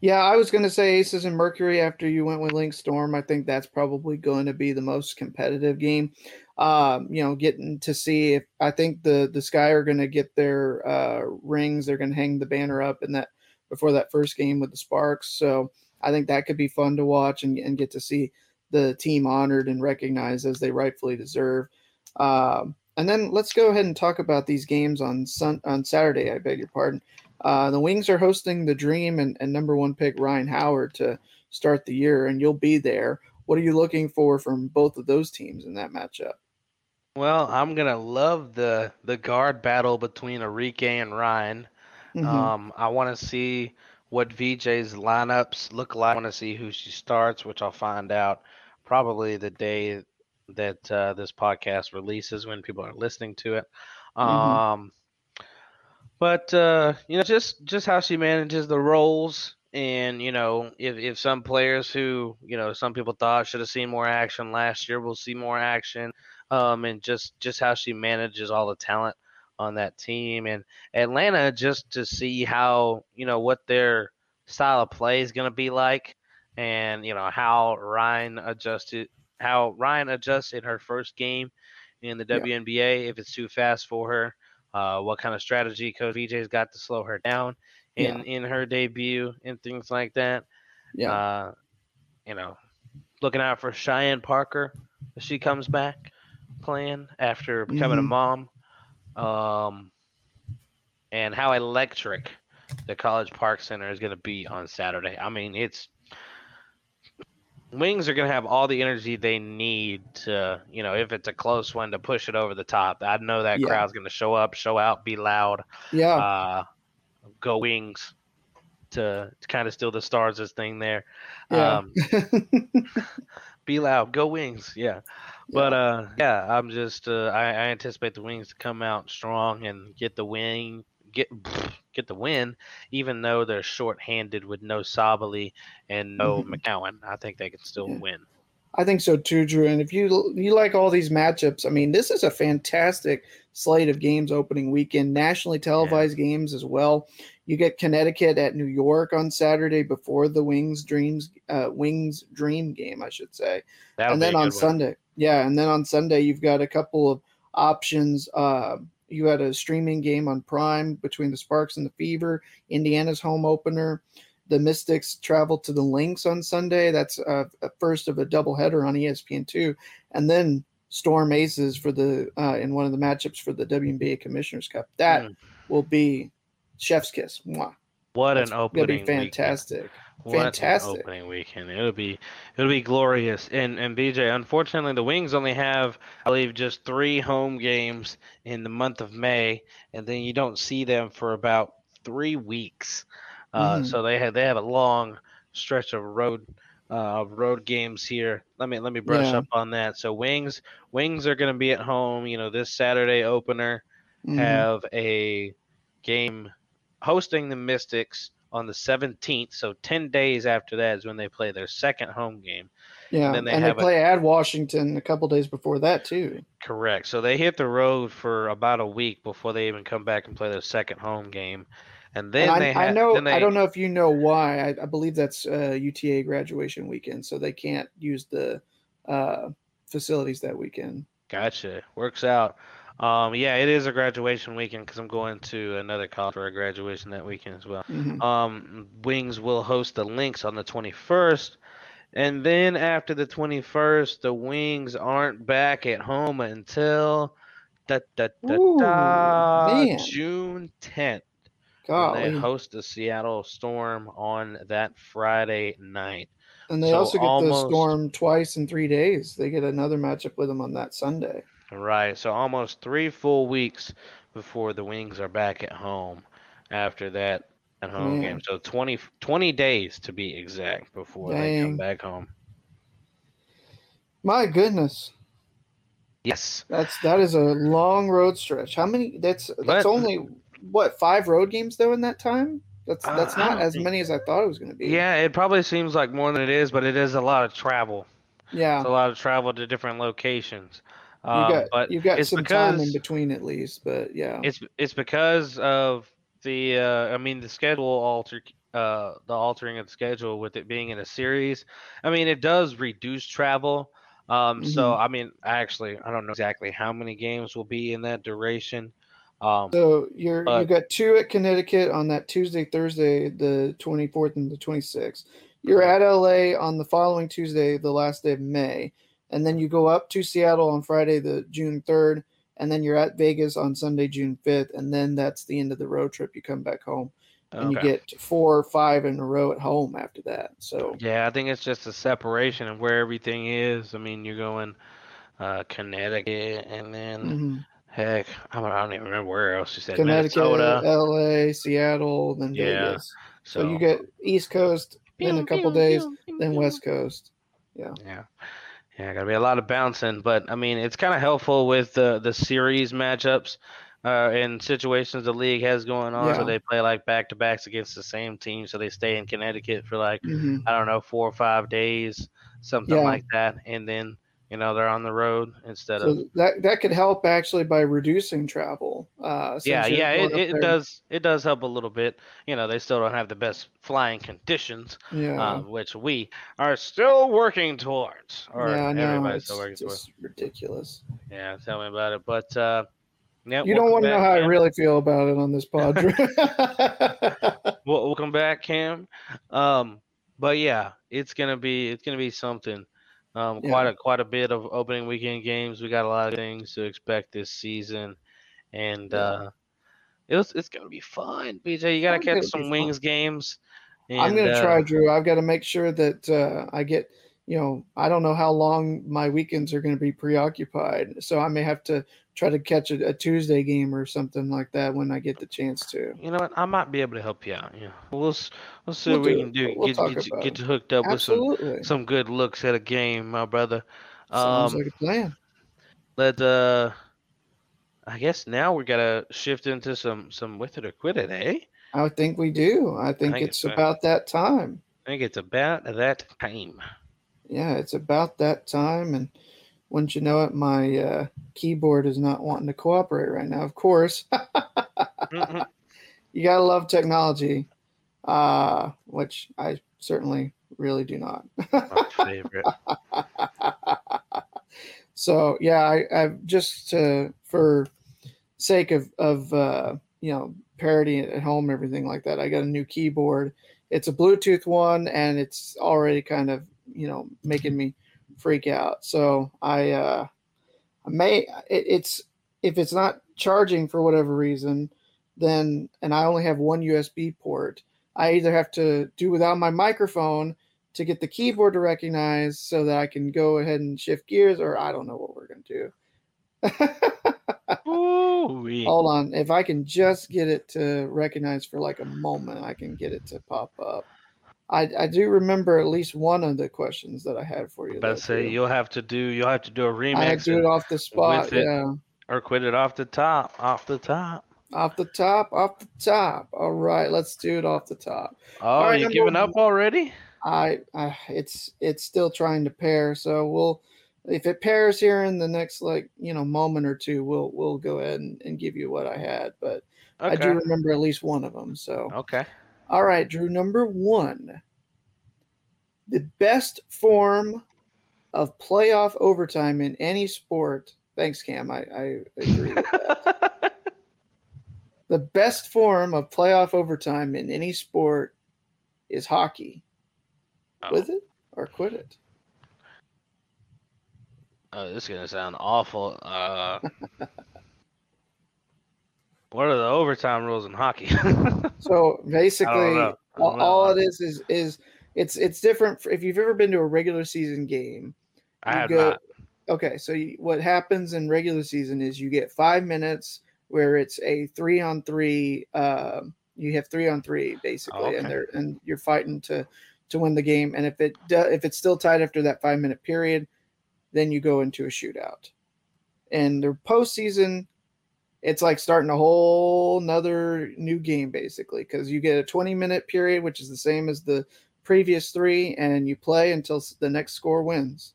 Yeah, I was going to say Aces and Mercury after you went with Link Storm. I think that's probably going to be the most competitive game. Um, you know, getting to see if I think the the Sky are going to get their uh, rings. They're going to hang the banner up in that before that first game with the Sparks. So I think that could be fun to watch and, and get to see the team honored and recognized as they rightfully deserve. Um, and then let's go ahead and talk about these games on sun on Saturday. I beg your pardon. Uh, the Wings are hosting the Dream and, and number one pick Rhyne Howard to start the year, and you'll be there. What are you looking for from both of those teams in that matchup? Well, I'm gonna love the the guard battle between Arike and Rhyne. Mhm. Um, I want to see what VJ's lineups look like. I want to see who she starts, which I'll find out probably the day that uh, this podcast releases when people are listening to it. Um, but uh, you know, just just how she manages the roles, and you know, if if some players who you know some people thought should have seen more action last year will see more action, um, and just just how she manages all the talent on that team, and Atlanta just to see how you know what their style of play is going to be like, and you know how Rhyne adjusted, how Rhyne adjusts in her first game in the Yeah. WNBA if it's too fast for her. Uh, what kind of strategy Coach VJ's got to slow her down in in her debut and things like that. Yeah, Uh, you know, looking out for Cheyenne Parker if she comes back playing after becoming Mhm. a mom. Um, and how electric the College Park Center is going to be on Saturday. I mean, it's Wings are going to have all the energy they need to, you know, if it's a close one to push it over the top. I know that Yeah. crowd's going to show up, show out, be loud yeah, uh, go wings to, to kind of steal the stars' as thing there. yeah. Um, <laughs> be loud, go wings, yeah. But uh, yeah, I'm just uh, I, I anticipate the wings to come out strong and get the win, get <sniffs> get the win, even though they're short-handed with no Sabally and no Mhm. McCowan. I think they can still Yeah. win. I think so too, Drew. And if you you like all these matchups, I mean, this is a fantastic slate of games opening weekend, nationally televised games as well. You get Connecticut at New York on Saturday before the Wings Dreams uh, Wings Dream game, I should say. That'll and then on. Sunday, yeah, and then on Sunday you've got a couple of options. Uh, you had a streaming game on Prime between the Sparks and the Fever. Indiana's home opener. The Mystics travel to the Lynx on Sunday. That's uh, a first of a doubleheader on E ESPN two, and then Storm Aces for the uh, in one of the matchups for the WNBA Commissioners Cup. That Mm. will be chef's kiss. Mwah. What That's an opening! be weekend. Fantastic. What an Fantastic. opening weekend. It'll be it'll be glorious. And and BJ, unfortunately the Wings only have I believe just three home games in the month of May, and then you don't see them for about three weeks. Uh, Mhm. so they have they have a long stretch of road uh, of road games here. Let me let me brush Yeah. up on that. So Wings Wings are going to be at home. You know this Saturday opener Mhm. have a game hosting the Mystics on the 17th. So 10 days after that is when they play their second home game. Yeah, and they they, have a- play at Washington a couple days before that too. Correct. So they hit the road for about a week before they even come back and play their second home game. And then And they I, I know then they, I don't know if you know why. I, I believe that's uh, UTA graduation weekend, so they can't use the uh, facilities that weekend. Gotcha. Works out. Um, yeah, it is a graduation weekend because I'm going to another college for a graduation that weekend as well. Mhm. Um, Wings will host the Lynx on the 21st. And then after the 21st, the Wings aren't back at home until da, da, da, Ooh, da. June 10th. when Golly. They host the Seattle Storm on that Friday night. and they so also get almost- the storm twice in three days. They get another matchup with them on that Sunday. Right. So almost three full weeks before the Wings are back at home after that at home game. So 20, 20 days to be exact before they come back home. My goodness, Yes. that's that is a long road stretch. How many? That's that's But- only what five road games though in that time. That's Uh, that's I not as many as I thought it was going to be. Yeah, it probably seems like more than it is, but it is a lot of travel. yeah. It's a lot of travel to different locations. You Um, got but you got it's some time in between at least, but yeah. It's it's because of the uh, I mean the schedule alter uh, the altering of the schedule with it being in a series. I mean it does reduce travel. Um, so Mhm. I mean actually I don't know exactly how many games will be in that duration. Um, So you're you but- got two at Connecticut on that Tuesday, Thursday, the 24th and the 26th. You're Mhm. at LA on the following Tuesday, the last day of May, and then you go up to Seattle on Friday, the June 3rd, and then you're at Vegas on Sunday, June 5th, and then that's the end of the road trip. You come back home, and you get four or five in a row at home after that. So Yeah, I think it's just a separation of where everything is. I mean you're going uh, Connecticut and then mhm. heck I don't, I don't even remember where else you said Connecticut, Minnesota. LA, Seattle, then Yeah, Vegas. So, you get East Coast in a couple days, then West Coast. Yeah. Yeah, gotta be a lot of bouncing, but I mean, it's kind of helpful with the the series matchups uh, and situations the league has going on. So they play like back to backs against the same team, so they stay in Connecticut for like Mhm. I don't know four or five days, something Yeah. like that, and then you know they're on the road instead of that that could help actually by reducing travel. Uh, yeah, yeah, it, it does it does help a little bit. You know, they still don't have the best flying conditions, Yeah, uh, which we are still working towards, or yeah, I know. everybody's It's still working towards. ridiculous. Yeah, tell me about it. But uh, yeah, You don't want to know how I really feel about it on this <laughs> pod. Wel- welcome back, Cam. Um, but yeah, it's gonna be it's gonna be something. Um, Yeah. quite a quite a bit of opening weekend games. We got a lot of things to expect this season, and uh, it's it's gonna be fun. BJ, you gotta I'm catch some fun. wings games. I'm going and, to uh, try, Drew. I've got to make sure that uh, I get, you know, I don't know how long my weekends are going to be preoccupied. So I may have to try to catch a, a Tuesday game or something like that when I get the chance to. You know what? I might be able to help you out. Yeah, we'll s- we'll see We'll what we can do. We'll get get, you, get you hooked up with some some good looks at a game, my brother. Sounds Um, like a plan. let uh, I guess now we gotta shift into some some with it or quit it, eh? I think we do. I think, think it's it's about that time. I think it's about that time. Yeah, it's about that time. And wouldn't you know it, my uh, keyboard is not wanting to cooperate right now. Of course, Mhm. <laughs> you gotta love technology, uh, which I certainly really do not. My favorite. <laughs> so yeah, I, I've just uh, for sake of of uh, you know parody at home, everything like that. I got a new keyboard. It's a Bluetooth one, and it's already kind of you know making me freak out. So I uh, I may it, it's if it's not charging for whatever reason, then and I only have one USB port. I either have to do without my microphone to get the keyboard to recognize so that I can go ahead and shift gears, or I don't know what we're going to do. <laughs> Ooh-wee. Hold on. If I can just get it to recognize for like a moment, I can get it to pop up. I, I do remember at least one of the questions that I had for you. But say you'll have to do you'll have to do a remix I had to do it off the spot. it. Yeah. or quit it off the top, off the top. Off the top, off the top. All right, let's do it off the top. Oh, right, you giving up already? I, I it's it's still trying to pair, so we'll if it pairs here in the next like you know moment or two, we'll we'll go ahead and, and give you what I had. But I do remember at least one of them. So Okay. All right, Drew, number one. The best form of playoff overtime in any sport. Thanks, Cam. I, I agree with that. <laughs> the best form of playoff overtime in any sport is hockey. Oh. With it or quit it. Oh, this is gonna sound awful. Uh, <laughs> what are the overtime rules in hockey? <laughs> So basically, all, it is is is it's it's different. For, if you've ever been to a regular season game, I have go- not. Okay, so you, what happens in regular season is you get five minutes where it's a three on three. Uh, you have three on three basically, and Okay. they're and you're fighting to to win the game. And if it do, if it's still tied after that five minute period, then you go into a shootout. And the postseason, it's like starting a whole nother new game basically because you get a 20 minute period, which is the same as the previous three, and you play until the next score wins.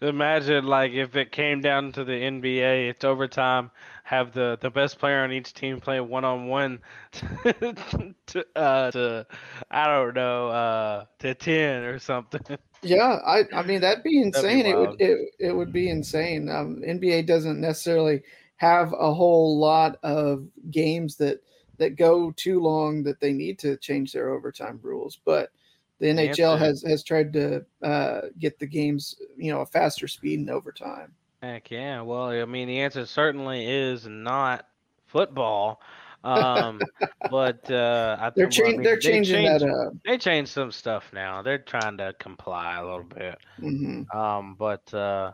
Imagine like if it came down to the NBA, it's overtime. Have the the best player on each team play one on one to uh to I don't know uh to ten or something. Yeah, I I mean that'd be That'd be insane. it would it, it would be insane. Um, NBA doesn't necessarily have a whole lot of games that that go too long that they need to change their overtime rules, but the NHL has has tried to uh, get the games you know a faster speed in overtime. Heck yeah. Well, I mean the answer certainly is not football. Um, <laughs> but uh, I They're think well, I changing mean, they're they changing changed- that up. They changed some stuff now. They're trying to comply a little bit. hmm Um, but uh,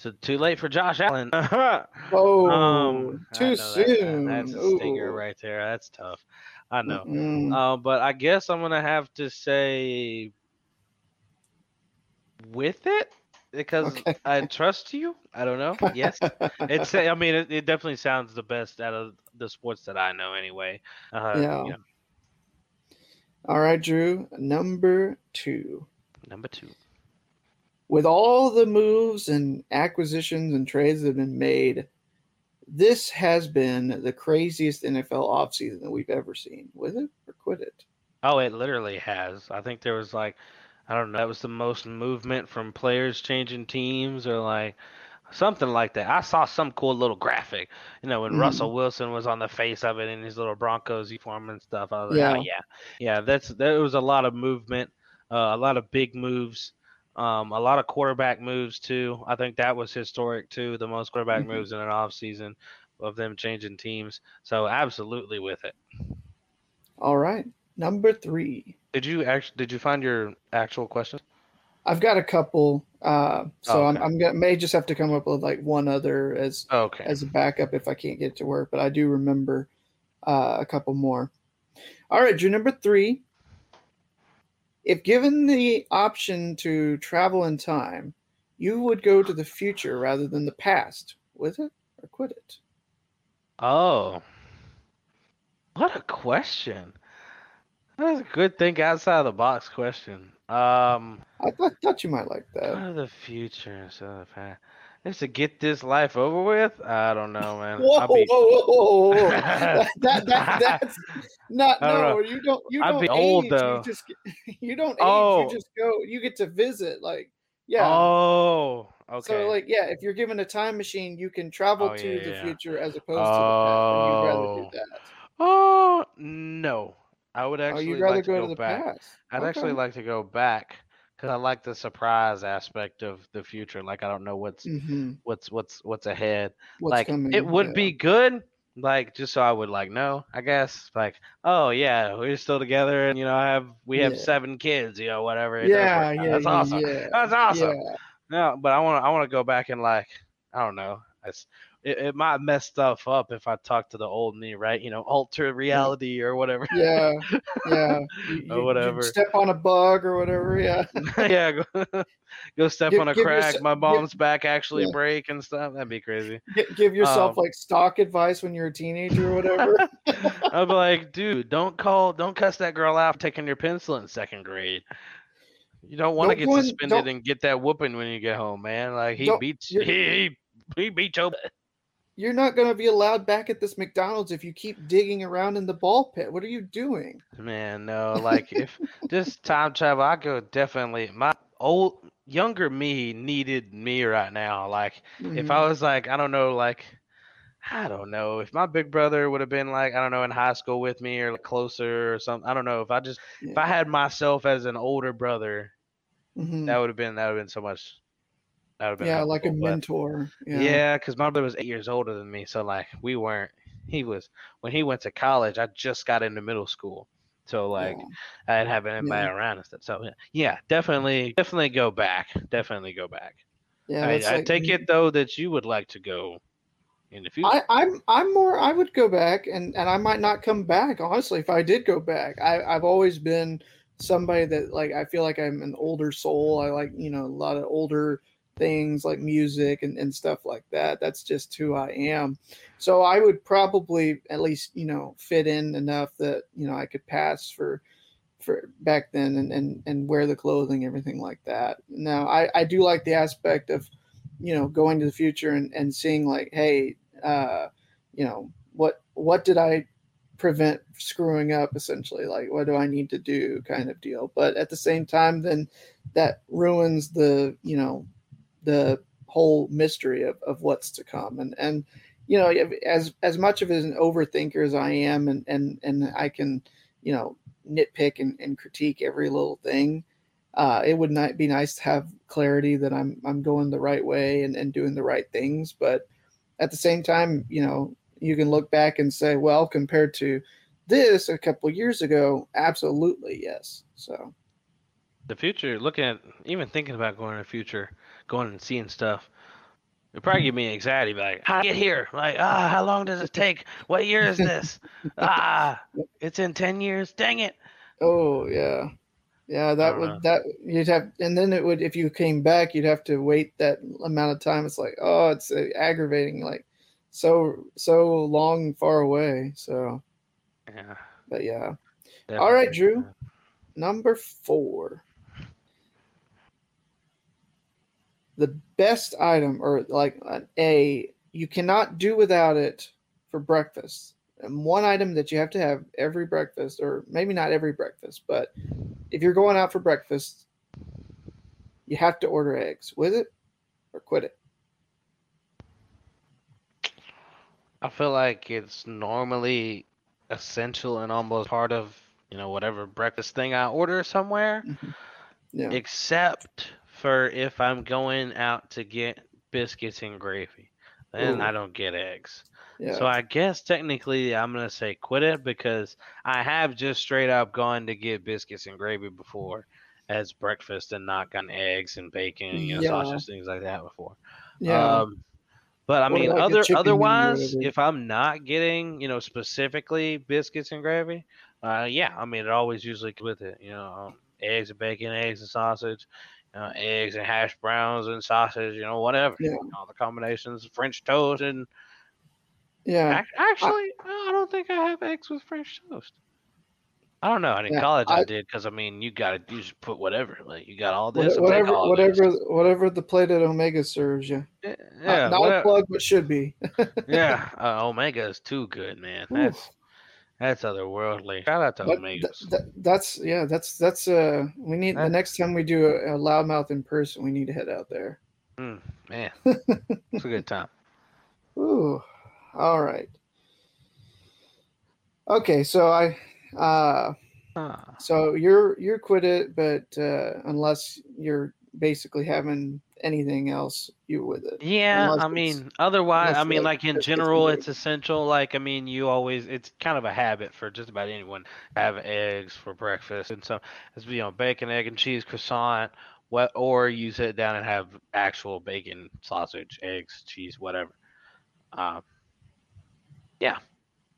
so too late for Josh Allen. <laughs> Oh, um, too know that- soon. that's a stinger Ooh. right there. That's tough. I know. Uh, but I guess I'm gonna have to say with it because Okay. I trust you. I don't know. Yes, <laughs> it's. I mean, it, it definitely sounds the best out of the sports that I know, anyway. Uh, Yeah. you know, All right, Drew. Number two. number two. With all the moves and acquisitions and trades that have been made, this has been the craziest NFL offseason that we've ever seen. With it or quit it? Oh, it literally has. I think there was like, I don't know, that was the most movement from players changing teams or like something like that. I saw some cool little graphic, you know, when Mhm. Russell Wilson was on the face of it in his little Broncos uniform and stuff. I was like, oh, Yeah. yeah, yeah, that's there was a lot of movement, uh, a lot of big moves. Um, a lot of quarterback moves too. I think that was historic too. The most quarterback Mhm. moves in an offseason of them changing teams. So absolutely with it. All right. Number three. Did you actually did you find your actual question? I've got a couple. Uh, so Oh, I'm. I'm gonna may just have to come up with like one other as Okay. as a backup if I can't get it to work, but I do remember uh, a couple more. All right, Drew, number three. If given the option to travel in time, you would go to the future rather than the past. With it or quit it? Oh. What a question. That's a good think outside of the box question. Um, I thought, thought you might like go that. to the future instead of the past. Just to get this life over with. I don't know, man. Whoa, whoa, be, whoa, whoa, whoa, whoa! <laughs> that, that, that, that's not. I don't No, know. you don't. You I'd don't be old, age, though. You just <laughs> you don't age. Oh. You just go. You get to visit. Like yeah. Oh, okay. So like yeah, if you're given a time machine, you can travel Oh, to yeah, the yeah. future as opposed to the past. You'd rather Oh. do that. oh no, I would oh, actually. Oh, actually you'd rather like to go go, to the back. past. I'd actually like to go back because I like the surprise aspect of the future. Like I don't know what's Mhm. what's what's what's ahead. What's like coming? it would yeah. be good. Like just so I would like know, I guess. Like, oh yeah, we're still together, and you know, I have we have Yeah. seven kids, you know, whatever. Yeah, yeah, that's awesome. yeah. That's awesome. No, but I want to I want to go back and like I don't know. It's, it, it might mess stuff up if I talk to the old me, right? You know, alter reality or whatever. Yeah, yeah. <laughs> You, you whatever. step on a bug or whatever. Yeah. <laughs> yeah, go, <laughs> go step Give- on a crack. yourse- my give- back actually yeah. break and stuff. That'd be crazy. Gi- Give yourself Um, like stock advice when you're a teenager or whatever. I'd be like, dude, don't call, don't cuss that girl out taking your pencil in second grade. You don't want to get suspended and get that whooping when you get home, man. Like he beats, he, he he beats your. You're not going to be allowed back at this McDonald's if you keep digging around in the ball pit. What are you doing? Man, no, <laughs> like if this time travel, I go definitely. My old younger me needed me right now. Like if Mhm. I was like, I don't know, like I don't know, if my big brother would have been like, I don't know, in high school with me or like closer or something. I don't know. If I just if I had myself as an older brother, Mhm. that would have been that would have been so much. That would have been yeah, like a mentor. Yeah. Yeah, because my brother was eight years older than me, so like we weren't. He was when he went to college. I just got into middle school, so like Yeah. I didn't have anybody around and stuff. So yeah, yeah, definitely, definitely go back. Definitely go back. Yeah, I like- take it though that you would like to go in the future. I, I'm I'm more I would go back and, and I might not come back, honestly, if I did go back. I, I've always been somebody that like I feel like I'm an older soul. I like, you know, a lot of older things like music and, and stuff like that. That's just who I am. So I would probably at least, you know, fit in enough that, you know, I could pass for for back then and, and, and wear the clothing, everything like that. Now I, I do like the aspect of, you know, going to the future and, and seeing like, hey, uh, you know, what what did I prevent screwing up essentially? Like what do I need to do kind of deal. But at the same time, then that ruins the, you know, the whole mystery of, of what's to come. And and you know, as as much of an overthinker as I am and and and I can, you know, nitpick and, and critique every little thing. Uh, it would not be nice to have clarity that I'm I'm going the right way and, and doing the right things. But at the same time, you know, you can look back and say, well, compared to this a couple years ago, absolutely yes. So the future, looking at even thinking about going in the future, going and seeing stuff. It probably give me anxiety. Like, how do I get here? Like, ah, how long does it take? What year is this? <laughs> ah, it's in ten years. Dang it! oh yeah. Yeah, that would know. that you'd have, and then it would if you came back, you'd have to wait that amount of time. It's like, oh, it's uh, aggravating, like so so long and far away. So, Yeah. but yeah, All right. Drew. number four, the best item, or like an A, you cannot do without it for breakfast. And one item that you have to have every breakfast, or maybe not every breakfast, but if you're going out for breakfast, you have to order eggs with it or quit it. I feel like it's normally essential and almost part of you know whatever breakfast thing I order somewhere, mm-hmm. Yeah. except for if I'm going out to get biscuits and gravy. Then Ooh. I don't get eggs. yeah. So I guess technically I'm gonna say quit it because I have just straight up gone to get biscuits and gravy before as breakfast and not gotten eggs and bacon, you know, Yeah. sausage, things like that before. yeah. Um, but I What mean, like, other chicken wing or otherwise, if I'm not getting, you know, specifically biscuits and gravy, uh, yeah, I mean, it always usually with it, you know, um, eggs and bacon, eggs and sausage, uh, eggs and hash browns and sausage, you know, whatever, Yeah. all the combinations, French toast, and yeah. actually, I don't think I have eggs with French toast. I don't know. And in Yeah, college, I, I- did because I mean, you got to you just put whatever. Like you got all this. Whatever, all of this. whatever, whatever the plate at Omega serves you. Yeah, Not- yeah, not a plug, but should be. <laughs> yeah. Uh, Omega is too good, man. Oof. That's that's otherworldly. Shout out to But Omegas. th- th- that's yeah, that's that's uh we need the next time we do a, a loudmouth in person, we need to head out there. Mm, man, <laughs> it's a good time. Ooh, all right. Okay, so I uh Ah. so you're you're quit it, but uh unless you're basically having anything else, you with it. Yeah, I mean, otherwise, I mean, like, like in general, big. it's essential. Like, I mean, you always, it's kind of a habit for just about anyone have eggs for breakfast, and so it's you know, bacon, egg, and cheese croissant, what, or you sit down and have actual bacon, sausage, eggs, cheese, whatever. Um, yeah.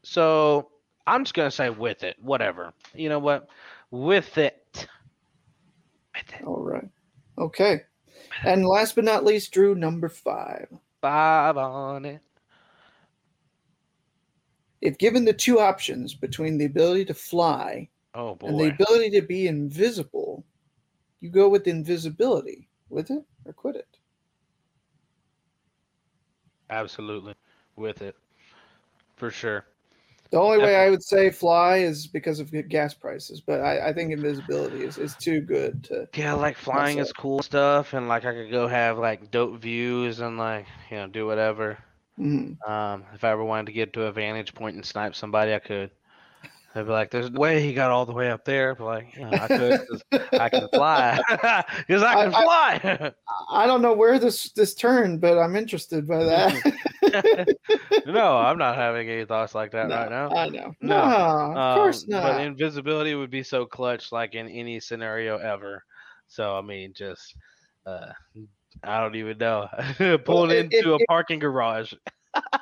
So I'm just gonna say with it, whatever. You know what? With it. With it. All right. Okay. And last but not least, Drew, number five. Five on it. If given the two options between the ability to fly Oh and the ability to be invisible, you go with invisibility. With it or quit it? Absolutely. With it. For sure. The only way I would say fly is because of gas prices, but I, I think invisibility is, is too good to. Yeah, like flying is cool stuff and like I could go have like dope views and like, you know, do whatever. Mhm. Um, if I ever wanted to get to a vantage point and snipe somebody, I could. I'd be like, "There's no way he got all the way up there," but like, you know, I could 'cause I can fly <laughs> because I I- can I- fly. I don't know where this this turned, but I'm interested by that. <laughs> no, I'm not having any thoughts like that No, right now. I know. No, No, of course Um, not. But invisibility would be so clutch, like in any scenario ever. So I mean, just uh, I don't even know. <laughs> Pulling if- into if- a parking garage.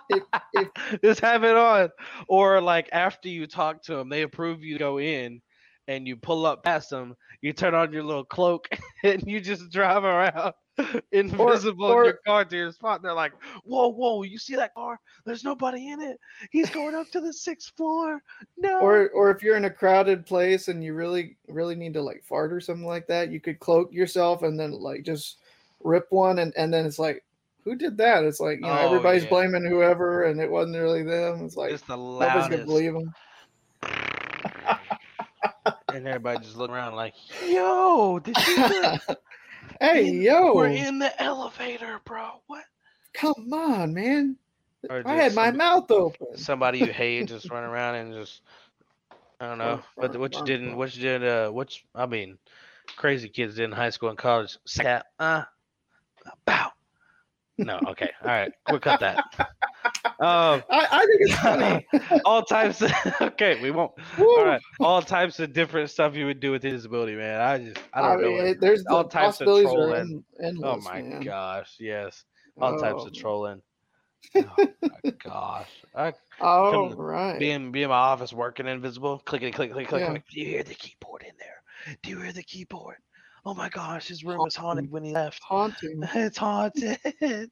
If- if- <laughs> just have it on, or like after you talk to them, they approve you to go in, and you pull up past them. You turn on your little cloak, <laughs> and you just drive around. <laughs> Invisible in or- your car to your spot. And they're like, "Whoa, whoa! You see that car? There's nobody in it. He's going up to the sixth floor. No." or or if you're in a crowded place and you really really need to like fart or something like that, you could cloak yourself and then like just rip one and and then it's like who did that? It's like you know Oh, everybody's yeah. blaming whoever and it wasn't really them. It's like it's the nobody's gonna believe them. <laughs> and everybody just look around like, "Yo, did you? <laughs> hey in- yo, We're in the elevator, bro. What?" come on, man! Or I had my mouth open. somebody you hate <laughs> just run around and just I don't know. But what you didn't, what you did, uh, what you, I mean, crazy kids did in high school and college. Sat, uh, bow. No, okay, all right, we'll cut that. <laughs> Um, I, I think it's funny. <laughs> all types. Of, <laughs> okay, we won't. Woo. All right, all types of different stuff you would do with disability, man. I just, I I don't know. mean, it- there's all the types of trolling. endless. oh my man. gosh, yes, all types Oh, of trolling. Oh my gosh, I All Come right. be in be in my office working invisible. Clickety click click click Yeah. click. Do you hear the keyboard in there? Do you hear the keyboard? Oh my gosh, his room was haunted when he left. Haunting. <laughs> It's haunted. <laughs>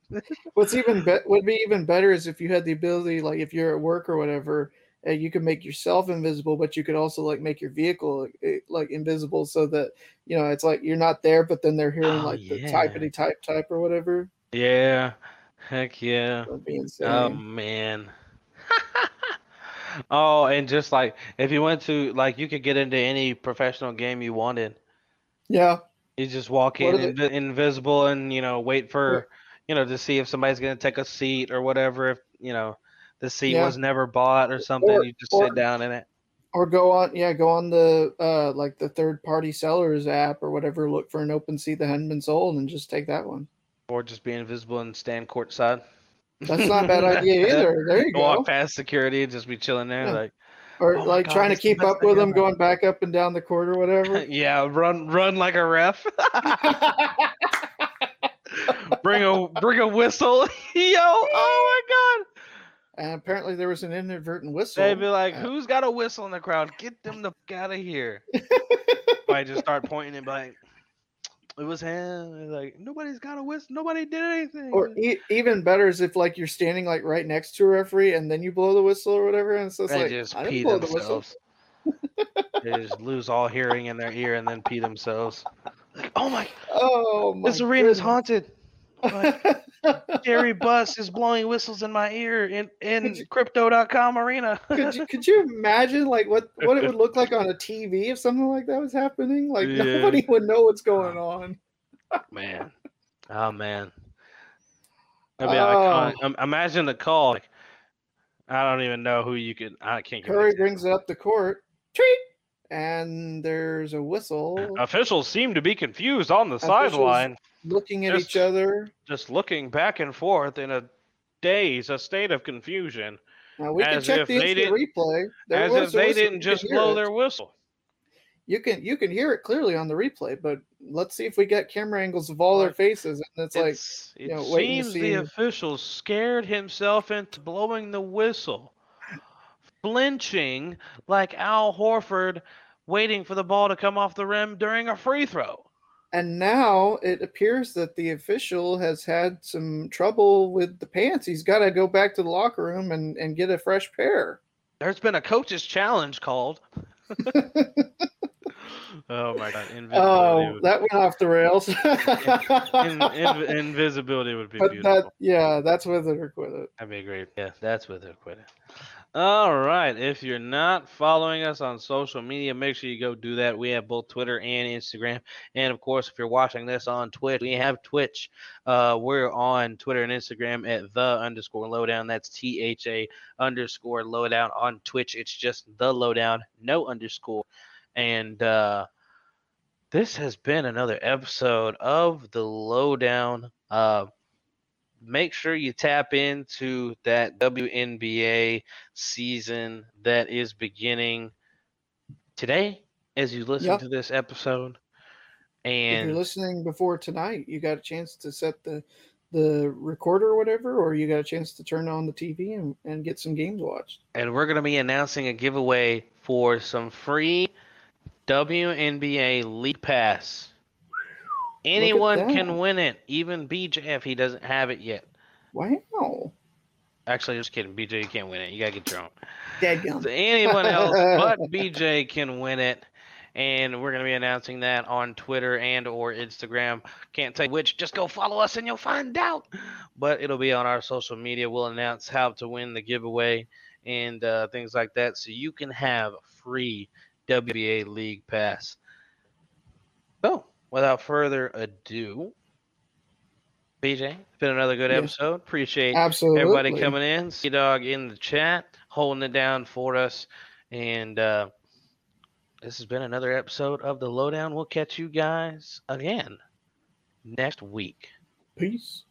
What's even be- would be even better is if you had the ability, like if you're at work or whatever, uh, you could make yourself invisible, but you could also like make your vehicle eh, like invisible, so that you know it's like you're not there, but then they're hearing Oh, like the yeah. typety type type or whatever. yeah, heck yeah. That'd be insane. Oh man. <laughs> oh, and just like if you went to like you could get into any professional game you wanted. Yeah, You just walk in are invi- invisible and you know wait for you know to see if somebody's gonna take a seat or whatever. If you know the seat Yeah. was never bought or something, Or- you just or- sit down in it. or go on, yeah, go on the uh like the third party sellers app or whatever, look for an open seat that hadn't been sold, and just take that one. Or just be invisible and stand courtside. That's not a bad idea <laughs> either. There you go. Walk past security and just be chilling there, Yeah. like Or Oh like God, trying to keep up with them, going back up and down the court or whatever. <laughs> yeah, run, run like a ref. <laughs> bring a bring a whistle, <laughs> yo! Oh my god! and apparently there was an inadvertent whistle. They'd be like, Uh, "Who's got a whistle in the crowd? Get them the fuck out of here!" I just start pointing and be like, "It was him." Like nobody's got a whistle. Nobody did anything. Or e- even better is if like you're standing like right next to a referee and then you blow the whistle or whatever, and so it's they like just I pee didn't blow the themselves. <laughs> they just lose all hearing in their ear and then pee themselves. Like, oh my, Oh my! this arena's goodness. haunted. <laughs> Like, Jerry Buss is blowing whistles in my ear in, in crypto.com arena. could you <laughs> could you imagine like what what it would look like on a TV if something like that was happening? Like Yeah. nobody would know what's going on. man. Oh man. Oh. imagine the call. Like, I don't even know who you could. I can't. Curry brings it up the court. Treat. And there's a whistle Officials seem to be confused on the sideline, looking at just- each other. just looking back and forth in a daze, a state of confusion, Now we can check the replay. There as if they didn't just blow it. their whistle. You can you can hear it clearly on the replay, but let's see if we get camera angles of all their faces. And it's like it you know, seems the official scared himself into blowing the whistle, flinching like Al Horford waiting for the ball to come off the rim during a free throw. And now it appears that the official has had some trouble with the pants. He's got to go back to the locker room and, and get a fresh pair. There's been a coach's challenge called. <laughs> oh my god! Invisibility, Oh, would, that went off the rails. in, in, <laughs> invisibility would be but beautiful. that, yeah, that's with it or quit it. That'd be great. Yeah, that's with it. Quit it. All right. If you're not following us on social media, make sure you go do that. We have both Twitter and Instagram. And of course, if you're watching this on Twitch, we have Twitch. Uh, we're on Twitter and Instagram at the underscore lowdown. That's T H A underscore lowdown. On Twitch, it's just the lowdown, no underscore. And uh, this has been another episode of the lowdown. Uh, make sure you tap into that WNBA season that is beginning today as you listen Yep. to this episode. And if you're listening before tonight, you got a chance to set the the recorder or whatever, or you got a chance to turn on the TV and, and get some games watched. and we're going to be announcing a giveaway for some free WNBA League Pass. Anyone can win it, even BJ if he doesn't have it yet. Wow. Actually, just kidding. BJ, you can't win it. You got to get your own. Dadgum. So anyone else <laughs> but BJ can win it. And we're going to be announcing that on Twitter and or Instagram. Can't tell you which. Just go follow us and you'll find out. But it'll be on our social media. We'll announce how to win the giveaway and uh, things like that. So you can have a free WNBA League Pass. So without further ado, BJ, it's been another good Yes. episode. Appreciate Absolutely. everybody coming in. Sea Dog in the chat, holding it down for us. And uh, this has been another episode of The Lowdown. We'll catch you guys again next week. Peace.